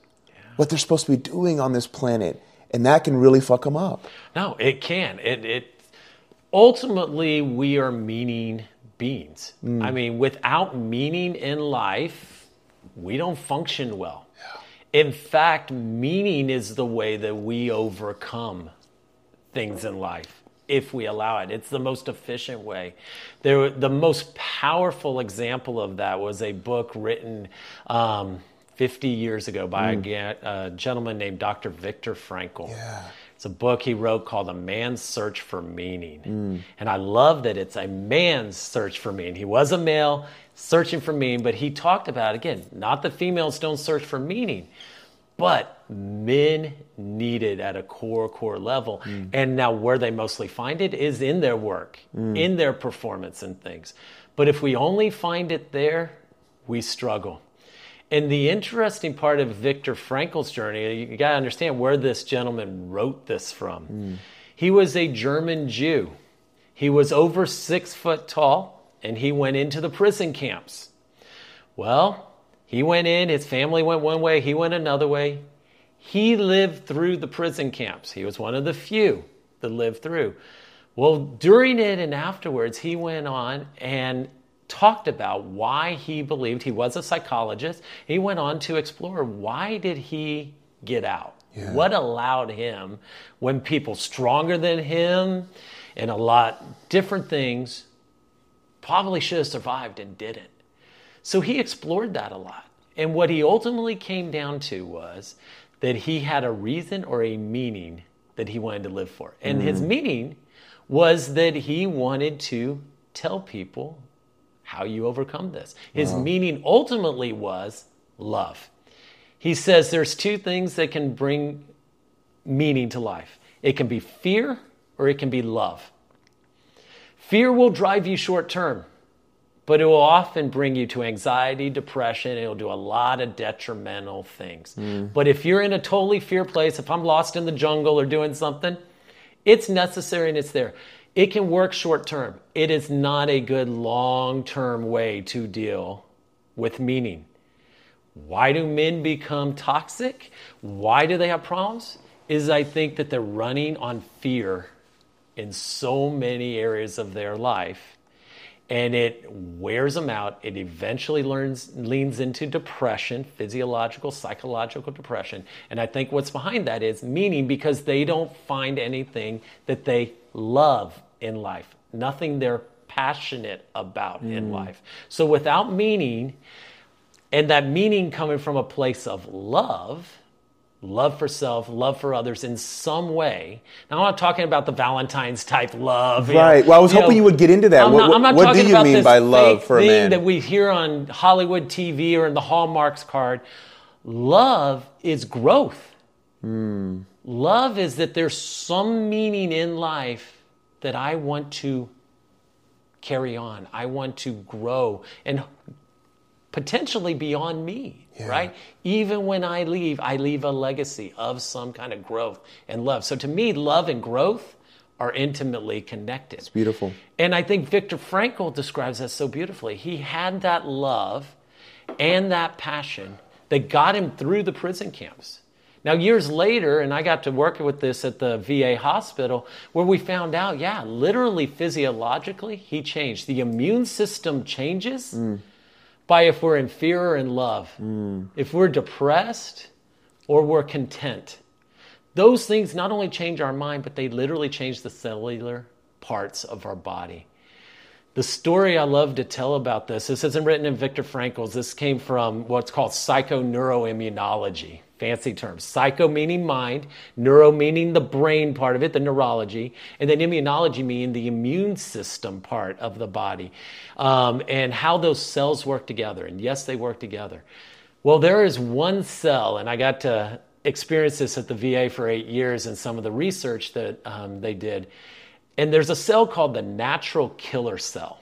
Speaker 1: what they're supposed to be doing on this planet. And that can really fuck them up.
Speaker 2: No, it can. It, it ultimately we are meaning beings. Mm. I mean, without meaning in life, we don't function well. In fact, meaning is the way that we overcome things in life if we allow it. It's the most efficient way. There, the most powerful example of that was a book written um, 50 years ago by a a, gentleman named Dr. Viktor Frankl.
Speaker 1: Yeah.
Speaker 2: It's a book he wrote called A Man's Search for Meaning. And I love that it's a man's search for meaning. He was a male searching for meaning, but he talked about, again, not that females don't search for meaning, but men need it at a core, core level. Mm. And now, where they mostly find it is in their work, mm. in their performance and things. But if we only find it there, we struggle. And the interesting part of Viktor Frankl's journey, you got to understand where this gentleman wrote this from. Hmm. He was a German Jew. He was over six foot tall, and he went into the prison camps. Well, he went in, his family went one way, he went another way. He lived through the prison camps. He was one of the few that lived through. Well, during it and afterwards, he went on and talked about why he believed he was a psychologist. He went on to explore why did he get out?
Speaker 1: Yeah.
Speaker 2: What allowed him when people stronger than him and a lot different things probably should have survived and didn't. So he explored that a lot. And what he ultimately came down to was that he had a reason or a meaning that he wanted to live for. And his mm. meaning was that he wanted to tell people how you overcome this. His meaning ultimately was love. He says there's two things that can bring meaning to life it can be fear or it can be love. Fear will drive you short term, but it will often bring you to anxiety, depression. It'll do a lot of detrimental things. Hmm. But if you're in a totally fear place, if I'm lost in the jungle or doing something, it's necessary and it's there. It can work short term. It is not a good long term way to deal with meaning. Why do men become toxic? Why do they have problems? Is I think that they're running on fear in so many areas of their life and it wears them out. It eventually learns, leans into depression, physiological, psychological depression. And I think what's behind that is meaning because they don't find anything that they love in life, nothing they're passionate about in life. So without meaning, and that meaning coming from a place of love, love for self, love for others in some way. Now, I'm not talking about the Valentine's type love. know,
Speaker 1: Right. Well, I was hoping you would get into that.
Speaker 2: I'm
Speaker 1: What-
Speaker 2: not, I'm not
Speaker 1: what do
Speaker 2: talking
Speaker 1: you
Speaker 2: about
Speaker 1: mean
Speaker 2: this
Speaker 1: by love for a man?
Speaker 2: that we hear on Hollywood TV or in the Hallmarks card. Love is growth.
Speaker 1: Hmm.
Speaker 2: Love is that there's some meaning in life that I want to carry on. I want to grow and potentially beyond me, right? Even when I leave, I leave a legacy of some kind of growth and love. So to me, love and growth are intimately connected. It's
Speaker 1: beautiful.
Speaker 2: And I think Viktor Frankl describes that so beautifully. He had that love and that passion that got him through the prison camps. Now, years later, and I got to work with this at the VA hospital, where we found out, yeah, literally physiologically, he changed. The immune system changes mm. by if we're in fear or in love, mm. if we're depressed or we're content. Those things not only change our mind, but they literally change the cellular parts of our body. The story I love to tell about this, this isn't written in Viktor Frankl's, this came from what's called psychoneuroimmunology, fancy term. Psycho meaning mind, neuro meaning the brain part of it, the neurology, and then immunology meaning the immune system part of the body, um, and how those cells work together. And yes, they work together. Well, there is one cell, and I got to experience this at the VA for eight years and some of the research that um, they did. And there's a cell called the natural killer cell.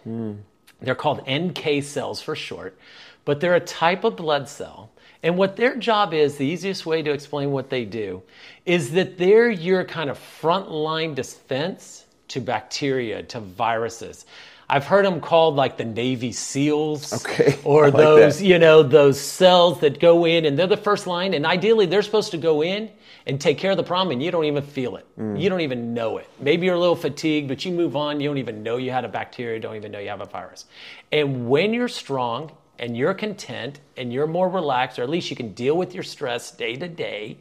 Speaker 2: They're called NK cells for short, but they're a type of blood cell. And what their job is, the easiest way to explain what they do, is that they're your kind of frontline defense to bacteria, to viruses. I've heard them called like the Navy SEALs,
Speaker 1: Okay,
Speaker 2: or
Speaker 1: like
Speaker 2: those
Speaker 1: that.
Speaker 2: you know those cells that go in and they're the first line, and ideally they're supposed to go in and take care of the problem, and you don't even feel it,
Speaker 1: Mm.
Speaker 2: you don't even know it. Maybe you're a little fatigued, but you move on. You don't even know you had a bacteria, don't even know you have a virus. And when you're strong and you're content and you're more relaxed, or at least you can deal with your stress day to day,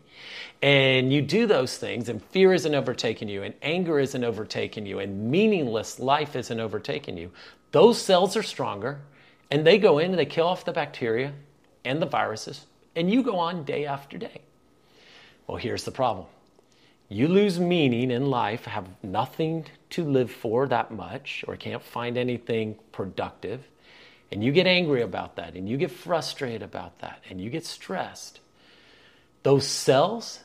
Speaker 2: and you do those things, and fear isn't overtaking you, and anger isn't overtaking you, and meaningless life isn't overtaking you, those cells are stronger, and they go in and they kill off the bacteria and the viruses, and you go on day after day. Well, here's the problem you lose meaning in life, have nothing to live for that much, or can't find anything productive, and you get angry about that, and you get frustrated about that, and you get stressed, those cells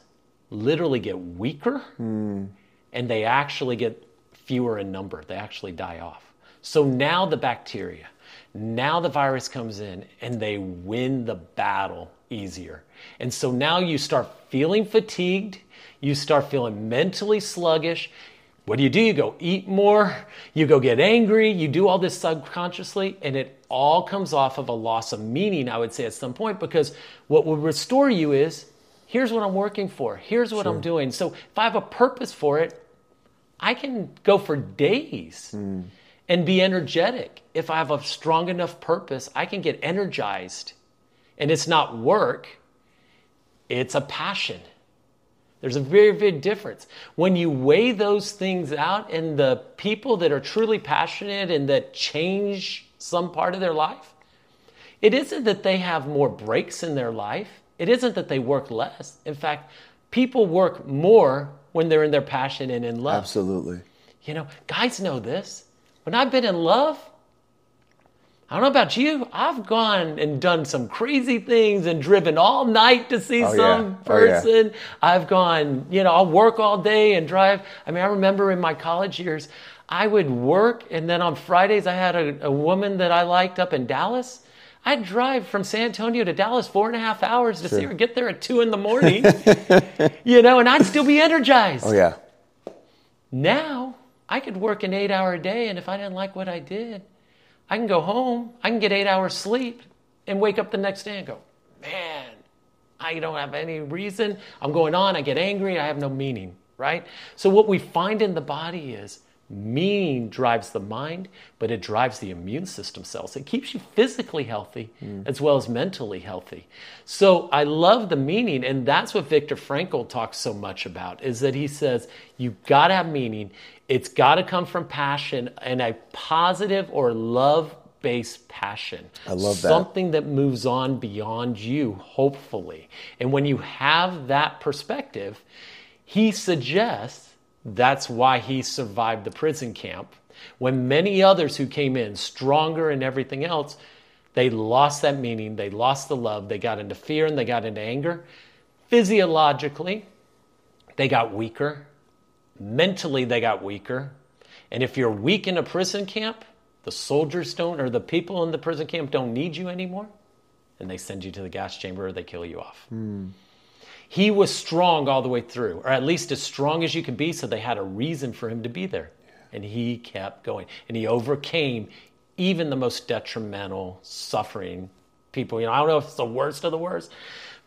Speaker 2: literally get weaker hmm. and they actually get fewer in number. They actually die off. So now the bacteria, now the virus comes in and they win the battle easier. And so now you start feeling fatigued, you start feeling mentally sluggish. What do you do? You go eat more, you go get angry, you do all this subconsciously, and it all comes off of a loss of meaning, I would say, at some point, because what will restore you is here's what I'm working for, here's what I'm doing. So if I have a purpose for it, I can go for days hmm. and be energetic. If I have a strong enough purpose, I can get energized. And it's not work, it's a passion. There's a very big difference. When you weigh those things out, and the people that are truly passionate and that change some part of their life, it isn't that they have more breaks in their life. It isn't that they work less. In fact, people work more when they're in their passion and in love.
Speaker 1: Absolutely.
Speaker 2: You know, guys know this. When I've been in love, I don't know about you, I've gone and done some crazy things and driven all night to see
Speaker 1: Oh,
Speaker 2: some oh,
Speaker 1: yeah. Oh,
Speaker 2: person. I've gone, you know, I'll work all day and drive. I mean, I remember in my college years, I would work, and then on Fridays, I had a, a woman that I liked up in Dallas. I'd drive from San Antonio to Dallas four and a half hours to see her get there at two in the morning, you know, and I'd still be energized.
Speaker 1: Oh yeah.
Speaker 2: Now I could work an eight hour day, and if I didn't like what I did, I can go home, I can get eight hours sleep, and wake up the next day and go, man, I don't have any reason. I'm going on, I get angry, I have no meaning, right? So, what we find in the body is meaning drives the mind, but it drives the immune system cells. It keeps you physically healthy hmm. as well as mentally healthy. So I love the meaning, and that's what Viktor Frankl talks so much about, is that he says you gotta have meaning. It's gotta come from passion and a positive or love based passion.
Speaker 1: I love that.
Speaker 2: Something that moves on beyond you, hopefully. And when you have that perspective, he suggests that's why he survived the prison camp. When many others who came in stronger and everything else, they lost that meaning, they lost the love, they got into fear and they got into anger. Physiologically, they got weaker. Mentally, they got weaker. And if you're weak in a prison camp, the soldiers don't, or the people in the prison camp don't need you anymore, and they send you to the gas chamber or they kill you off. He was strong all the way through, or at least as strong as you can be, so they had a reason for him to be there. And he kept going. And he overcame even the most detrimental suffering people. You know, I don't know if it's the worst of the worst,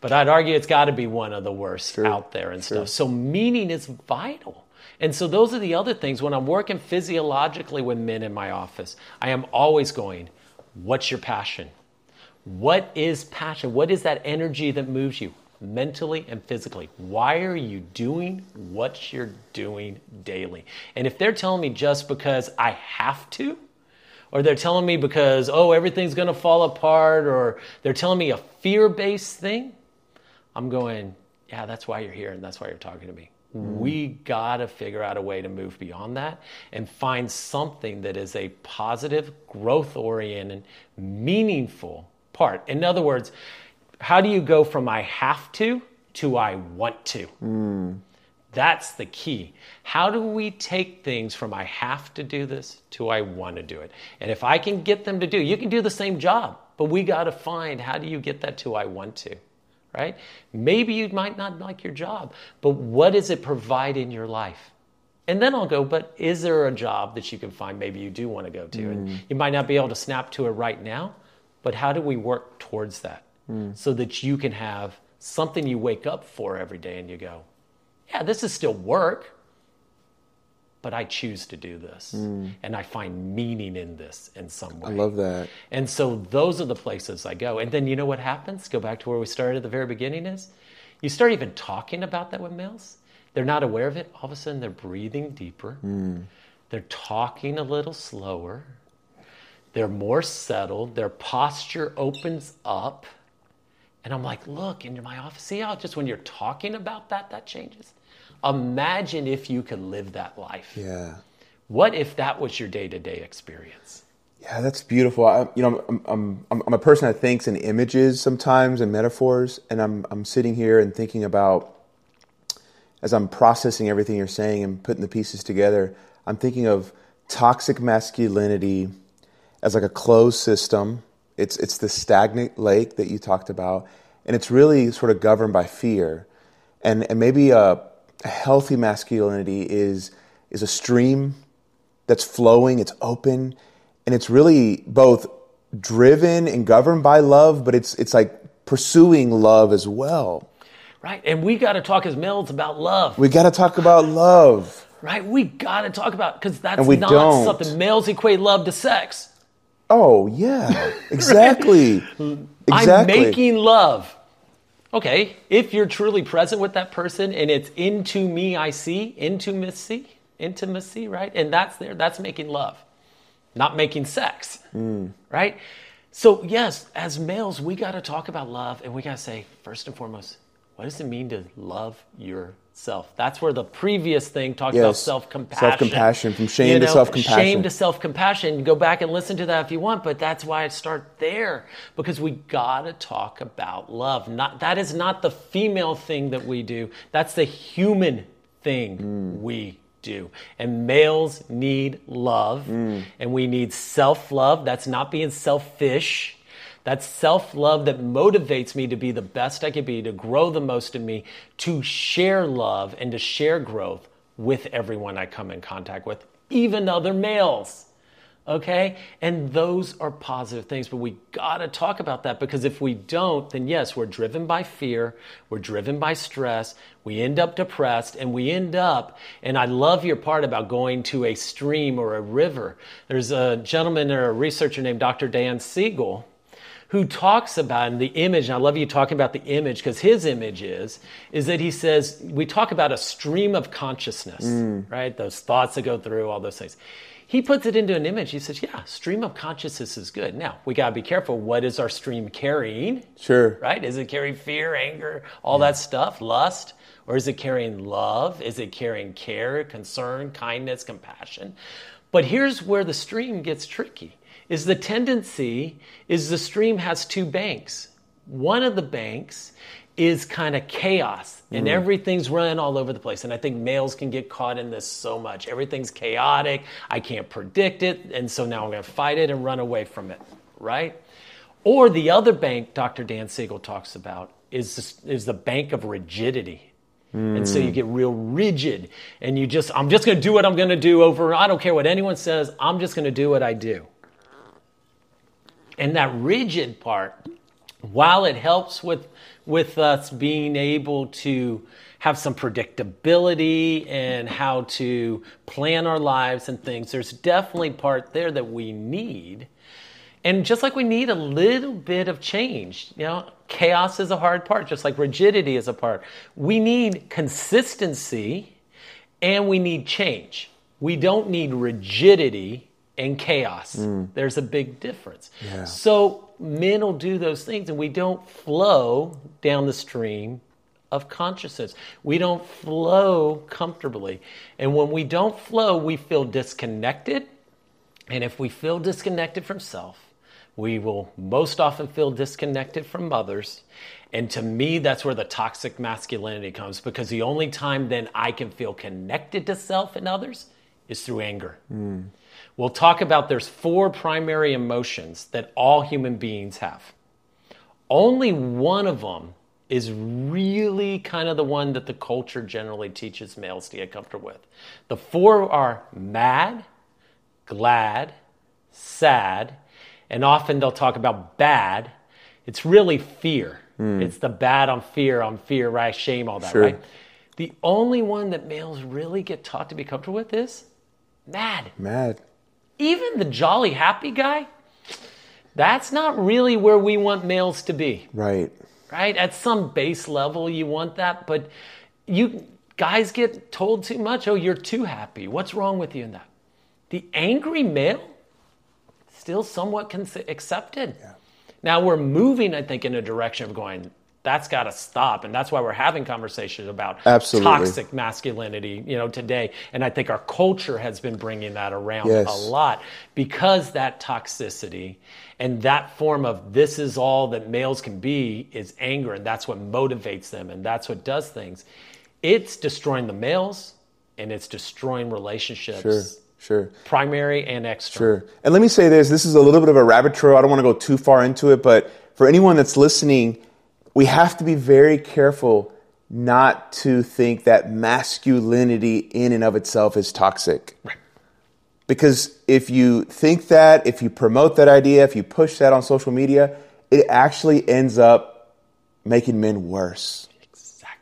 Speaker 2: but I'd argue it's got to be one of the worst out there and stuff. So meaning is vital. And so those are the other things. When I'm working physiologically with men in my office, I am always going, what's your passion? What is passion? What is that energy that moves you mentally and physically? Why are you doing what you're doing daily? And if they're telling me just because I have to, or they're telling me because, oh, everything's going to fall apart, or they're telling me a fear based thing, I'm going, yeah, that's why you're here and that's why you're talking to me. Hmm. We got to figure out a way to move beyond that and find something that is a positive, growth oriented, meaningful part. In other words, how do you go from I have to to I want to? Hmm. That's the key. How do we take things from I have to do this to I want to do it? And if I can get them to do, you can do the same job, but we got to find how do you get that to I want to? Right? Maybe you might not like your job, but what does it provide in your life? And then I'll go, but is there a job that you can find maybe you do want to go to? And mm. you might not be able to snap to it right now, but how do we work towards that mm. so that you can have something you wake up for every day and you go, yeah, this is still work, but I choose to do this. Hmm. And I find meaning in this in some way.
Speaker 1: I love that.
Speaker 2: And so those are the places I go. And then you know what happens? Go back to where we started at the very beginning is you start even talking about that with males. They're not aware of it. All of a sudden they're breathing deeper. Hmm. They're talking a little slower. They're more settled. Their posture opens up. And I'm like, look, in my office, see how just when you're talking about that, that changes? Imagine if you could live that life.
Speaker 1: Yeah.
Speaker 2: What if that was your day to day experience?
Speaker 1: Yeah, that's beautiful. I, you know, I'm, I'm, I'm, I'm a person that thinks in images sometimes and metaphors, and I'm, I'm sitting here and thinking about, as I'm processing everything you're saying and putting the pieces together, I'm thinking of toxic masculinity as like a closed system. It's, it's the stagnant lake that you talked about, and it's really sort of governed by fear. And, and maybe a, a healthy masculinity is, is a stream that's flowing, it's open, and it's really both driven and governed by love, but it's it's like pursuing love as well.
Speaker 2: Right? And we got to talk as males about love.
Speaker 1: We got to talk about love.
Speaker 2: Right? We got to talk about because that's not
Speaker 1: don't.
Speaker 2: something males equate love to sex.
Speaker 1: Oh yeah, exactly.
Speaker 2: I'm making love. Okay, if you're truly present with that person and it's into me, I see intimacy, intimacy, right? And that's there. That's making love, not making sex, hmm. right? So yes, as males, we got to talk about love, and we got to say first and foremost, what does it mean to love yourself? That's where the previous thing talked about self-compassion.
Speaker 1: Self-compassion, from shame to self-compassion.
Speaker 2: Shame to self-compassion. Go back and listen to that if you want, but that's why I start there because we gotta talk about love. Not that is not the female thing that we do. That's the human thing mm. we do. And males need love, mm. and we need self-love. That's not being selfish. That's self love that motivates me to be the best I can be, to grow the most in me, to share love and to share growth with everyone I come in contact with, even other males. Okay? And those are positive things, but we gotta talk about that because if we don't, then yes, we're driven by fear, we're driven by stress, we end up depressed, and we end up, and I love your part about going to a stream or a river. There's a gentleman or a researcher named Dr. Dan Siegel who talks about in the image and i love you talking about the image because his image is is that he says we talk about a stream of consciousness mm. right? Those thoughts that go through all those things. He puts it into an image. He says yeah stream of consciousness is good. Now we got to be careful. What is our stream carrying?
Speaker 1: Sure.
Speaker 2: right? Is it carrying fear anger all that stuff lust? Or is it carrying love? Is it carrying care concern kindness compassion? But here's where the stream gets tricky is the tendency is the stream has two banks. One of the banks is kind of chaos and mm. everything's running all over the place. And i think males can get caught in this so much. Everything's chaotic. I can't predict it. And so now i'm going to fight it and run away from it right? Or the other bank Dr. Dan Siegel talks about is this, is the bank of rigidity. And so you mm. get real rigid and you just I'm just going to do what I'm going to do over I don't care what anyone says, I'm just going to do what I do. And that rigid part while it helps with with us being able to have some predictability and how to plan our lives and things there's definitely part there that we need and just like we need a little bit of change, you know, chaos is a hard part, just like rigidity is a part. We need consistency and we need change. We don't need rigidity and chaos. Mm. There's a big difference.
Speaker 1: Yeah.
Speaker 2: So men will do those things and we don't flow down the stream of consciousness. We don't flow comfortably. And when we don't flow, we feel disconnected. And if we feel disconnected from self, we will most often feel disconnected from others. And to me, that's where the toxic masculinity comes because the only time then I can feel connected to self and others is through anger. Mm. We'll talk about there's four primary emotions that all human beings have. Only one of them is really kind of the one that the culture generally teaches males to get comfortable with. The four are mad, glad, sad, and often they'll talk about bad. It's really fear. Hmm. It's the bad on fear, on fear, right? Shame, all that,
Speaker 1: Sure.
Speaker 2: right? The only one that males really get taught to be comfortable with is mad.
Speaker 1: Mad.
Speaker 2: Even the jolly happy guy, that's not really where we want males to be
Speaker 1: Right.
Speaker 2: right? At some base level, you want that, but you guys get told too much. Oh, you're too happy. What's wrong with you in that? The angry male, still somewhat cons- accepted. Now we're moving, I think, in a direction of going. That's got to stop, and that's why we're having conversations about
Speaker 1: Absolutely.
Speaker 2: toxic masculinity, you know, today. And I think our culture has been bringing that around
Speaker 1: Yes.
Speaker 2: a lot because that toxicity and that form of this is all that males can be is anger, and that's what motivates them, and that's what does things. It's destroying the males, and it's destroying relationships,
Speaker 1: Sure. Sure.
Speaker 2: primary and external.
Speaker 1: Sure. And let me say this this is a little bit of a rabbit trail. I don't want to go too far into it, but for anyone that's listening, we have to be very careful not to think that masculinity in and of itself is toxic.
Speaker 2: Right.
Speaker 1: Because if you think that, if you promote that idea, if you push that on social media, it actually ends up making men worse.
Speaker 2: Exactly.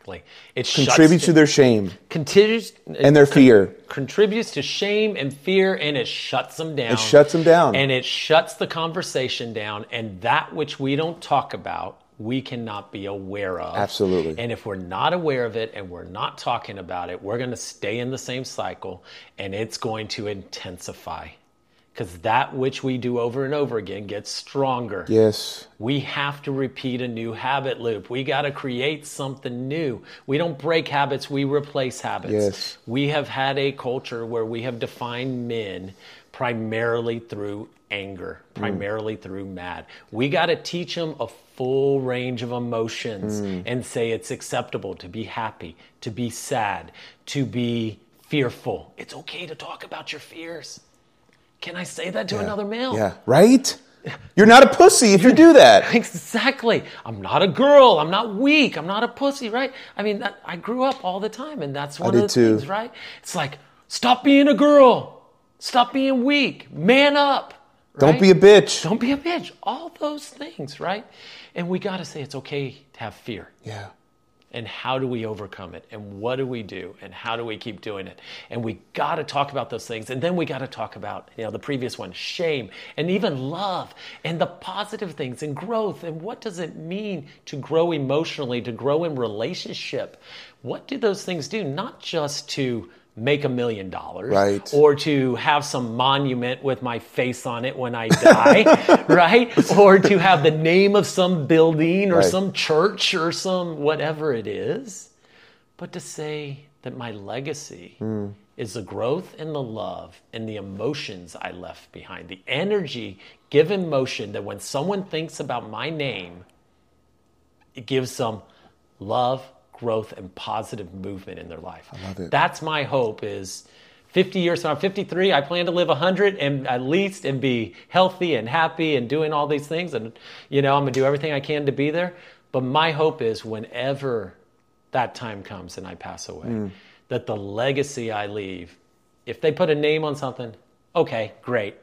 Speaker 2: Exactly. It
Speaker 1: contributes to their shame
Speaker 2: continues uh,
Speaker 1: and their fear.
Speaker 2: contributes to shame and fear and it shuts them down.
Speaker 1: It shuts them down.
Speaker 2: And it shuts the conversation down and that which we don't talk about we cannot be aware of.
Speaker 1: Absolutely.
Speaker 2: And if we're not aware of it and we're not talking about it, we're going to stay in the same cycle and it's going to intensify. Because that which we do over and over again gets stronger.
Speaker 1: Yes.
Speaker 2: We have to repeat a new habit loop. We got to create something new. We don't break habits, we replace habits.
Speaker 1: Yes.
Speaker 2: We have had a culture where we have defined men primarily through anger, mm. primarily through mad. We got to teach them a full range of emotions mm. and say it's acceptable to be happy, to be sad, to be fearful. It's okay to talk about your fears. Can I say that to another male?
Speaker 1: Yeah. Right? You're not a pussy if you do that.
Speaker 2: Exactly. I'm not a girl. I'm not weak. I'm not a pussy, right? I mean, that, I grew up all the time, and that's one
Speaker 1: did
Speaker 2: of the
Speaker 1: too.
Speaker 2: things, right? It's like, stop being a girl. Stop being weak. Man up.
Speaker 1: Don't be a bitch.
Speaker 2: Don't be a bitch. All those things, right? And we got to say it's okay to have fear.
Speaker 1: Yeah.
Speaker 2: And how do we overcome it? And what do we do? And how do we keep doing it? And we got to talk about those things. And then we got to talk about, you know, the previous one, shame and even love and the positive things and growth. And what does it mean to grow emotionally, to grow in relationship? What do those things do? Not just to make a million dollars
Speaker 1: Right.
Speaker 2: or to have some monument with my face on it when I die, right? Or to have the name of some building or
Speaker 1: Right.
Speaker 2: some church or some whatever it is, but to say that my legacy
Speaker 1: Hmm.
Speaker 2: is the growth and the love and the emotions I left behind, the energy given motion that when someone thinks about my name, it gives them love, growth, and positive movement in their life. I
Speaker 1: love it.
Speaker 2: That's my hope is 50 years from now, 53, I plan to live 100 and at least and be healthy and happy and doing all these things. And, you know, I'm going to do everything I can to be there. But my hope is whenever that time comes and I pass away,
Speaker 1: Mm.
Speaker 2: that the legacy I leave, if they put a name on something, okay, great.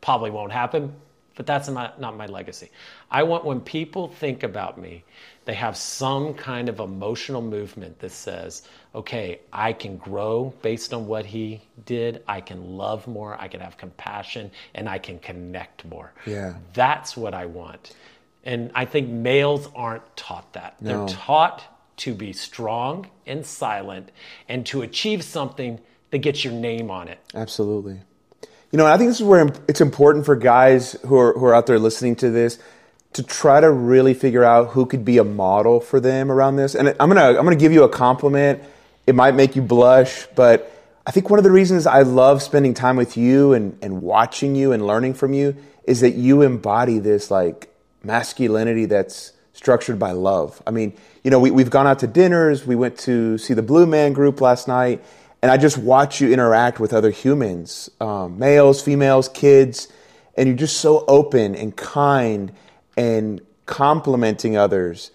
Speaker 2: Probably won't happen, but that's not, not my legacy. I want when people think about me, they have some kind of emotional movement that says, okay, I can grow based on what he did. I can love more. I can have compassion and I can connect more.
Speaker 1: Yeah.
Speaker 2: That's what I want. And I think males aren't taught that.
Speaker 1: No.
Speaker 2: They're taught to be strong and silent and to achieve something that gets your name on it.
Speaker 1: Absolutely. You know, I think this is where it's important for guys who are, who are out there listening to this to try to really figure out who could be a model for them around this. And I'm gonna I'm gonna give you a compliment. It might make you blush, but I think one of the reasons I love spending time with you and, and watching you and learning from you is that you embody this like masculinity that's structured by love. I mean, you know, we, we've gone out to dinners, we went to see the Blue Man Group last night, and I just watch you interact with other humans, um, males, females, kids, and you're just so open and kind and complimenting others.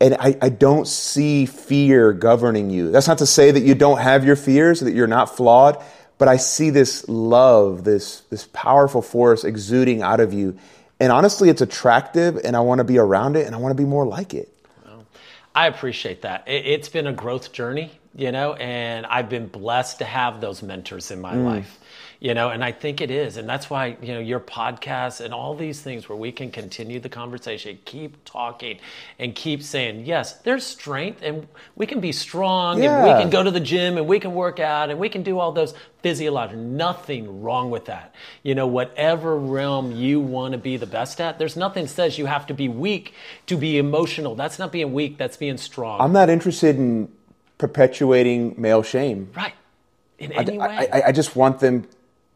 Speaker 1: And I, I don't see fear governing you. That's not to say that you don't have your fears, that you're not flawed, but I see this love, this, this powerful force exuding out of you. And honestly, it's attractive, and I want to be around it, and I want to be more like it.
Speaker 2: I appreciate that. It, it's been a growth journey, you know, and I've been blessed to have those mentors in my mm. life, you know, and I think it is. And that's why, you know, your podcast and all these things where we can continue the conversation, keep talking and keep saying, yes, there's strength and we can be strong and we can go to the gym and we can work out and we can do all those physiological, nothing wrong with that. You know, whatever realm you want to be the best at, there's nothing says you have to be weak to be emotional. That's not being weak, that's being strong.
Speaker 1: I'm not interested in perpetuating male shame.
Speaker 2: right. In any way.
Speaker 1: I, I, I just want them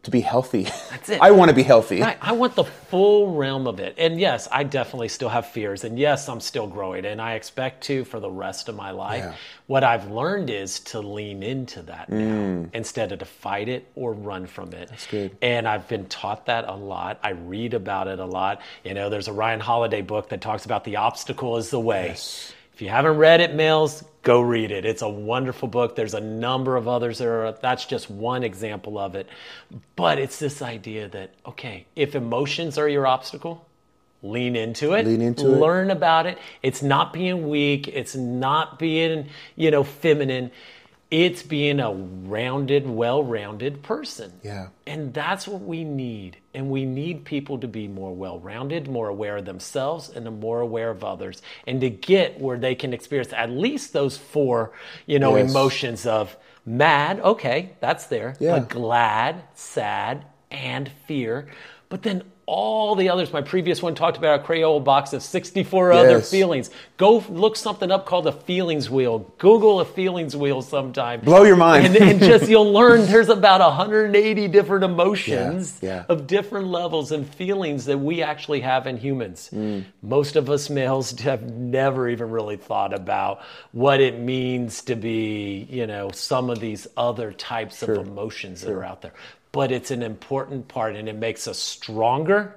Speaker 1: to be healthy.
Speaker 2: That's it.
Speaker 1: I want to be healthy.
Speaker 2: Right. I want the full realm of it. And yes, I definitely still have fears. And yes, I'm still growing. And I expect to for the rest of my life.
Speaker 1: Yeah.
Speaker 2: What I've learned is to lean into that now instead of to fight it or run from it. That's
Speaker 1: Mm. good.
Speaker 2: And I've been taught that a lot. I read about it a lot. You know, there's a Ryan Holiday book that talks about the obstacle is the way. If you haven't read it, males, go read it. It's a wonderful book. There's a number of others that are, that's just one example of it. But it's this idea that, okay, if emotions are your obstacle, lean into it
Speaker 1: Lean into it.
Speaker 2: learn about it it's not being weak it's not being you know feminine it's being a rounded well-rounded person
Speaker 1: Yeah.
Speaker 2: and that's what we need and we need people to be more well-rounded more aware of themselves and more aware of others and to get where they can experience at least those four you know
Speaker 1: Yes.
Speaker 2: emotions of mad okay that's there
Speaker 1: Yeah.
Speaker 2: but glad sad and fear but then all the others my previous one talked about a crayola box of 64 other feelings go look something up called a feelings wheel google a feelings wheel sometime
Speaker 1: Blow your mind.
Speaker 2: and, and just you'll learn there's about 180 different emotions
Speaker 1: Yeah, yeah.
Speaker 2: of different levels and feelings that we actually have in humans.
Speaker 1: Mm.
Speaker 2: Most of us males have never even really thought about what it means to be, you know, some of these other types of emotions that are out there. But it's an important part and it makes us stronger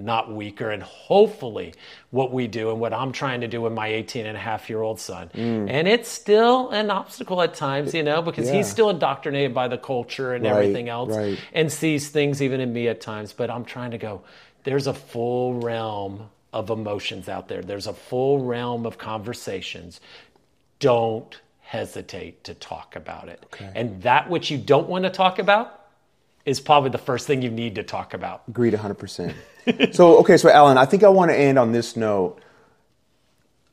Speaker 2: not weaker. And hopefully, what we do and what I'm trying to do with my 18 and a half year old son, and it's still an obstacle at times, you know, because
Speaker 1: Mm. Yeah.
Speaker 2: he's still indoctrinated by the culture and
Speaker 1: Right,
Speaker 2: everything else
Speaker 1: right.
Speaker 2: and sees things even in me at times. But I'm trying to go, there's a full realm of emotions out there, there's a full realm of conversations. Don't hesitate to talk about it. And that which you don't want to talk about is probably the first thing you need to talk about.
Speaker 1: Agreed 100%. so, okay, so Allen, I think I want to end on this note.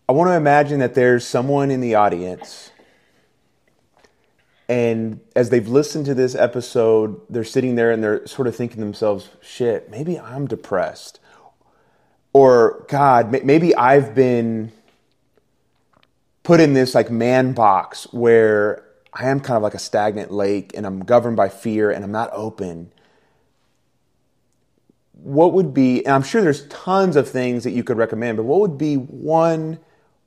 Speaker 1: I want to imagine that there's someone in the audience, and as they've listened to this episode, they're sitting there and they're sort of thinking to themselves, shit, maybe I'm depressed. Or, God, maybe I've been put in this like man box where I am kind of like a stagnant lake and I'm governed by fear and I'm not open what would be, and I'm sure there's tons of things that you could recommend, but what would be one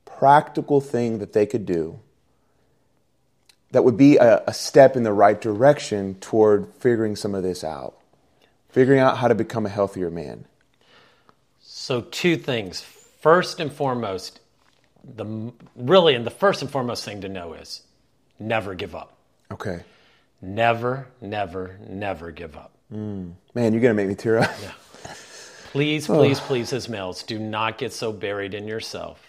Speaker 1: practical thing that they could do that would be a, a step in the right direction toward figuring some of this out? Figuring out how to become a healthier man.
Speaker 2: So, two things. First and foremost, the really, and the first and foremost thing to know is never give up.
Speaker 1: Okay.
Speaker 2: Never, never, never give up. Mm.
Speaker 1: Man, you're going to make me tear up.
Speaker 2: Please, please, please, as males, do not get so buried in yourself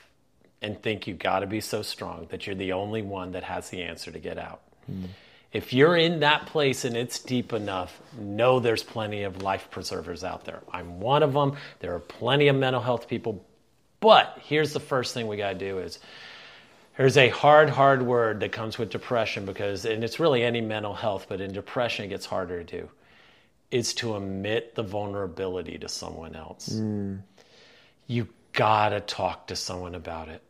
Speaker 2: and think you got to be so strong that you're the only one that has the answer to get out. Hmm. If you're in that place and it's deep enough, know there's plenty of life preservers out there. I'm one of them. There are plenty of mental health people. But here's the first thing we got to do is there's a hard, hard word that comes with depression because, and it's really any mental health, but in depression it gets harder to do is to admit the vulnerability to someone else. Mm. You gotta talk to someone about it.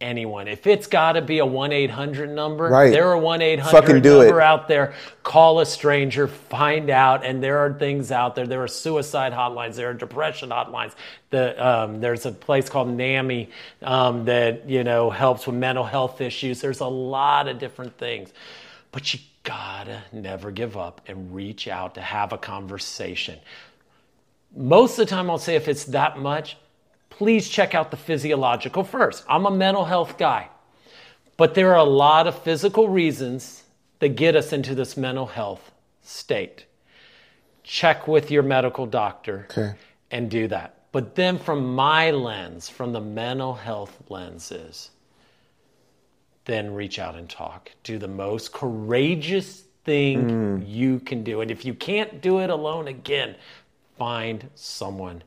Speaker 2: Anyone. If it's gotta be a 1 800 number,
Speaker 1: Right.
Speaker 2: there are 1 800 number
Speaker 1: it.
Speaker 2: out there. Call a stranger, find out. And there are things out there. There are suicide hotlines, there are depression hotlines. The, um, there's a place called NAMI um, that you know helps with mental health issues. There's a lot of different things. But you gotta never give up and reach out to have a conversation. Most of the time, I'll say if it's that much, please check out the physiological first. I'm a mental health guy, but there are a lot of physical reasons that get us into this mental health state. Check with your medical doctor
Speaker 1: Okay.
Speaker 2: and do that. But then, from my lens, from the mental health lenses, then reach out and talk. Do the most courageous thing mm. you can do. And if you can't do it alone, again, find someone.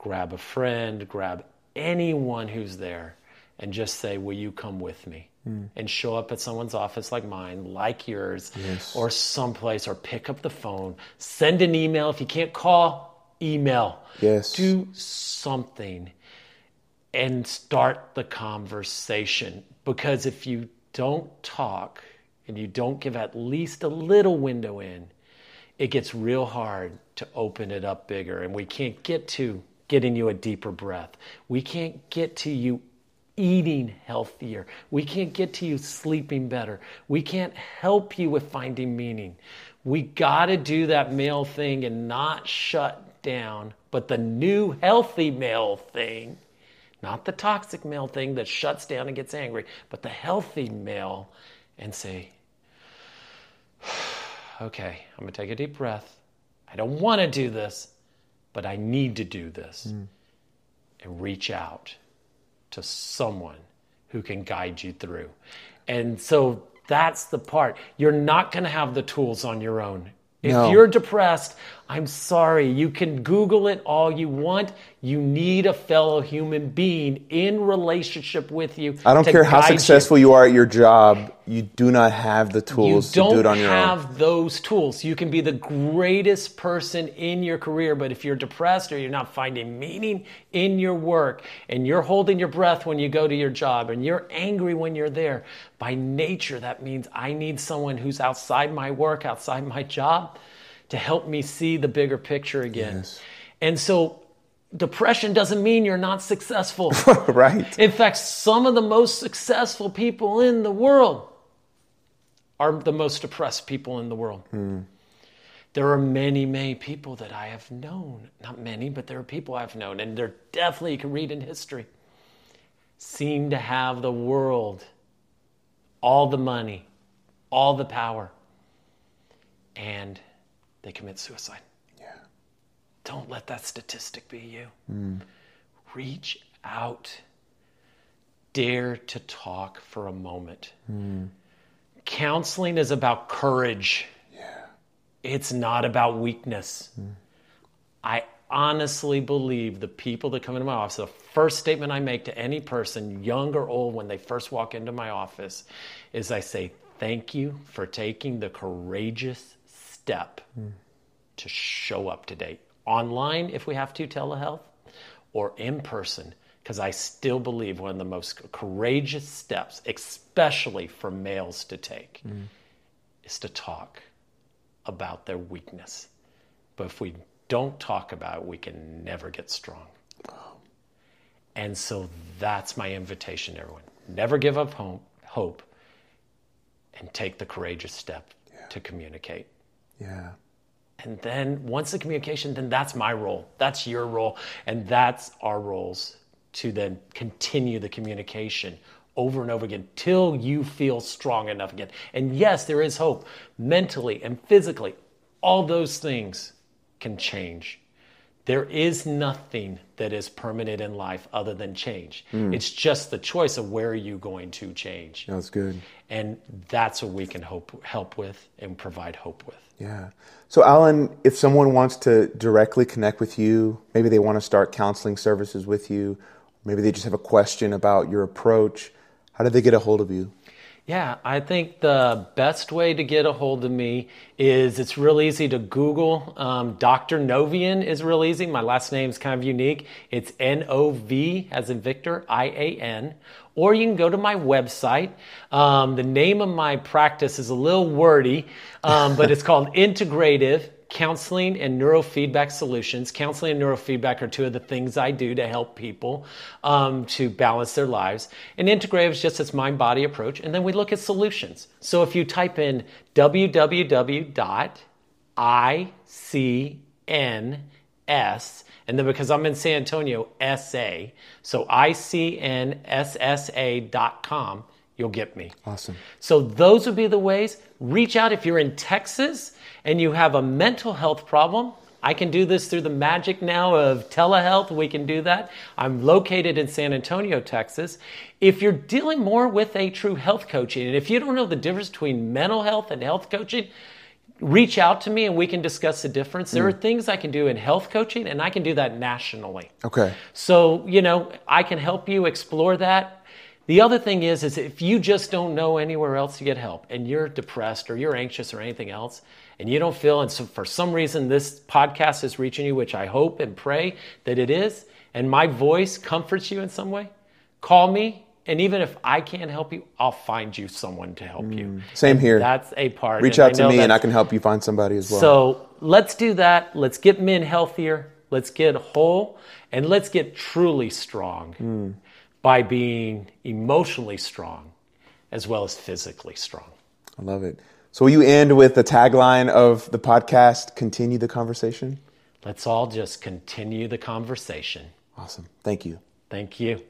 Speaker 2: Grab a friend, grab anyone who's there, and just say, Will you come with me? Hmm. And show up at someone's office like mine, like yours, or someplace, or pick up the phone, send an email. If you can't call, email.
Speaker 1: Yes.
Speaker 2: Do something and start the conversation. Because if you don't talk and you don't give at least a little window in, it gets real hard to open it up bigger. And we can't get to getting you a deeper breath. We can't get to you eating healthier. We can't get to you sleeping better. We can't help you with finding meaning. We got to do that male thing and not shut down, but the new healthy male thing not the toxic male thing that shuts down and gets angry, but the healthy male and say, okay, I'm going to take a deep breath. I don't want to do this, but I need to do this. Mm. and reach out to someone who can guide you through. And so that's the part. You're not going to have the tools on your own. If
Speaker 1: No.
Speaker 2: you're depressed, I'm sorry. You can Google it all you want. You need a fellow human being in relationship with you.
Speaker 1: I don't care how
Speaker 2: guide you.
Speaker 1: successful you are at your job, you do not have the
Speaker 2: You
Speaker 1: tools to
Speaker 2: don't
Speaker 1: it on your own.
Speaker 2: have those tools. You can be the greatest person in your career, but if you're depressed or you're not finding meaning in your work and you're holding your breath when you go to your job and you're angry when you're there, by nature, that means I need someone who's outside my work, outside my job, to help me see the bigger picture again.
Speaker 1: Yes.
Speaker 2: And so, depression doesn't mean you're not successful.
Speaker 1: right.
Speaker 2: In fact, some of the most successful people in the world are the most depressed people in the world. Hmm. There are many, many people that I have known. Not many, but there are people I've known, and they're definitely, you can read in history, seem to have the world, all the money, all the power, and they commit suicide.
Speaker 1: Yeah.
Speaker 2: Don't let that statistic be you. Hmm. Reach out. Dare to talk for a moment. Hmm. Counseling is about courage. Yeah. It's not about weakness. Hmm. I honestly believe the people that come into my office, the first statement I make to any person, young or old, when they first walk into my office, is I say, Thank you for taking the courageous step to show up today. Online, if we have to, telehealth, or in person, because I still believe one of the most courageous steps, especially for males to take, is to talk about their weakness. But if we don't talk about it, we can never get strong. And so that's my invitation everyone. Never give up hope, hope and take the courageous step to communicate.
Speaker 1: Yeah.
Speaker 2: And then once the communication, then that's my role. That's your role. And that's our roles to then continue the communication over and over again till you feel strong enough again. And yes, there is hope mentally and physically. All those things can change. There is nothing that is permanent in life other than change. Hmm. It's just the choice of where are you going to change.
Speaker 1: That's good.
Speaker 2: And that's what we can hope, help with and provide hope with.
Speaker 1: Yeah. So, Allen, if someone wants to directly connect with you, maybe they want to start counseling services with you, maybe they just have a question about your approach, how do they get a hold of you?
Speaker 2: Yeah, I think the best way to get a hold of me is it's real easy to Google. Um, Dr. Novian is real easy. My last name's kind of unique. It's N O V as in Victor, I A N. Or you can go to my website. Um, the name of my practice is a little wordy, um, but it's called Integrative counseling and neurofeedback solutions. Counseling and neurofeedback are two of the things I do to help people um, to balance their lives. And integrative is just this mind body approach. And then we look at solutions. So if you type in www.icns, and then because I'm in San Antonio, SA, so icnssa.com, you'll get me.
Speaker 1: Awesome.
Speaker 2: So those would be the ways. Reach out if you're in Texas and you have a mental health problem. I can do this through the magic now of telehealth. We can do that. I'm located in San Antonio, Texas. If you're dealing more with a true health coaching, and if you don't know the difference between mental health and health coaching, reach out to me and we can discuss the difference. There hmm. are things I can do in health coaching, and I can do that nationally.
Speaker 1: Okay.
Speaker 2: So, you know, I can help you explore that. The other thing is, is if you just don't know anywhere else to get help and you're depressed or you're anxious or anything else, and you don't feel, and so for some reason this podcast is reaching you, which I hope and pray that it is, and my voice comforts you in some way, call me. And even if I can't help you, I'll find you someone to help you.
Speaker 1: Mm, same here.
Speaker 2: That's a part.
Speaker 1: Reach
Speaker 2: and
Speaker 1: out to me and I can help you find somebody as well.
Speaker 2: so let's do that. Let's get men healthier. Let's get whole. And let's get truly strong mm. by being emotionally strong as well as physically strong.
Speaker 1: I love it. So, will you end with the tagline of the podcast continue the conversation?
Speaker 2: Let's all just continue the conversation.
Speaker 1: Awesome. Thank you.
Speaker 2: Thank you.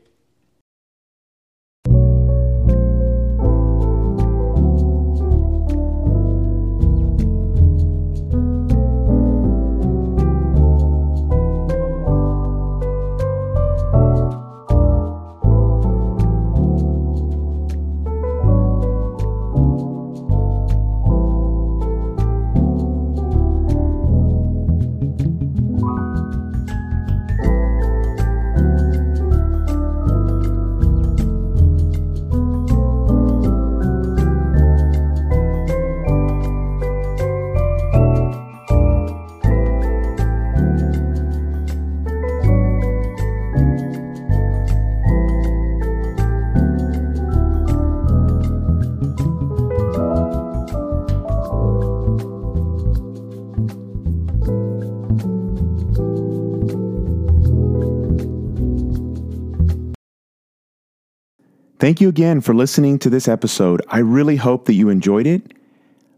Speaker 1: Thank you again for listening to this episode. I really hope that you enjoyed it.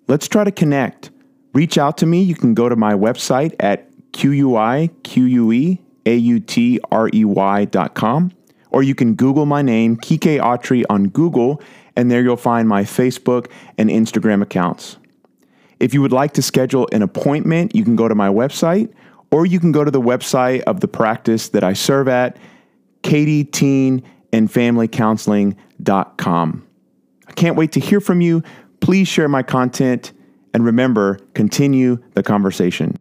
Speaker 1: Let's try to connect. Reach out to me. You can go to my website at QUIQUEAUTREY.com or you can Google my name, Quique Autrey, on Google, and there you'll find my Facebook and Instagram accounts. If you would like to schedule an appointment, you can go to my website or you can go to the website of the practice that I serve at, katieteen I can't wait to hear from you. Please share my content and remember, continue the conversation.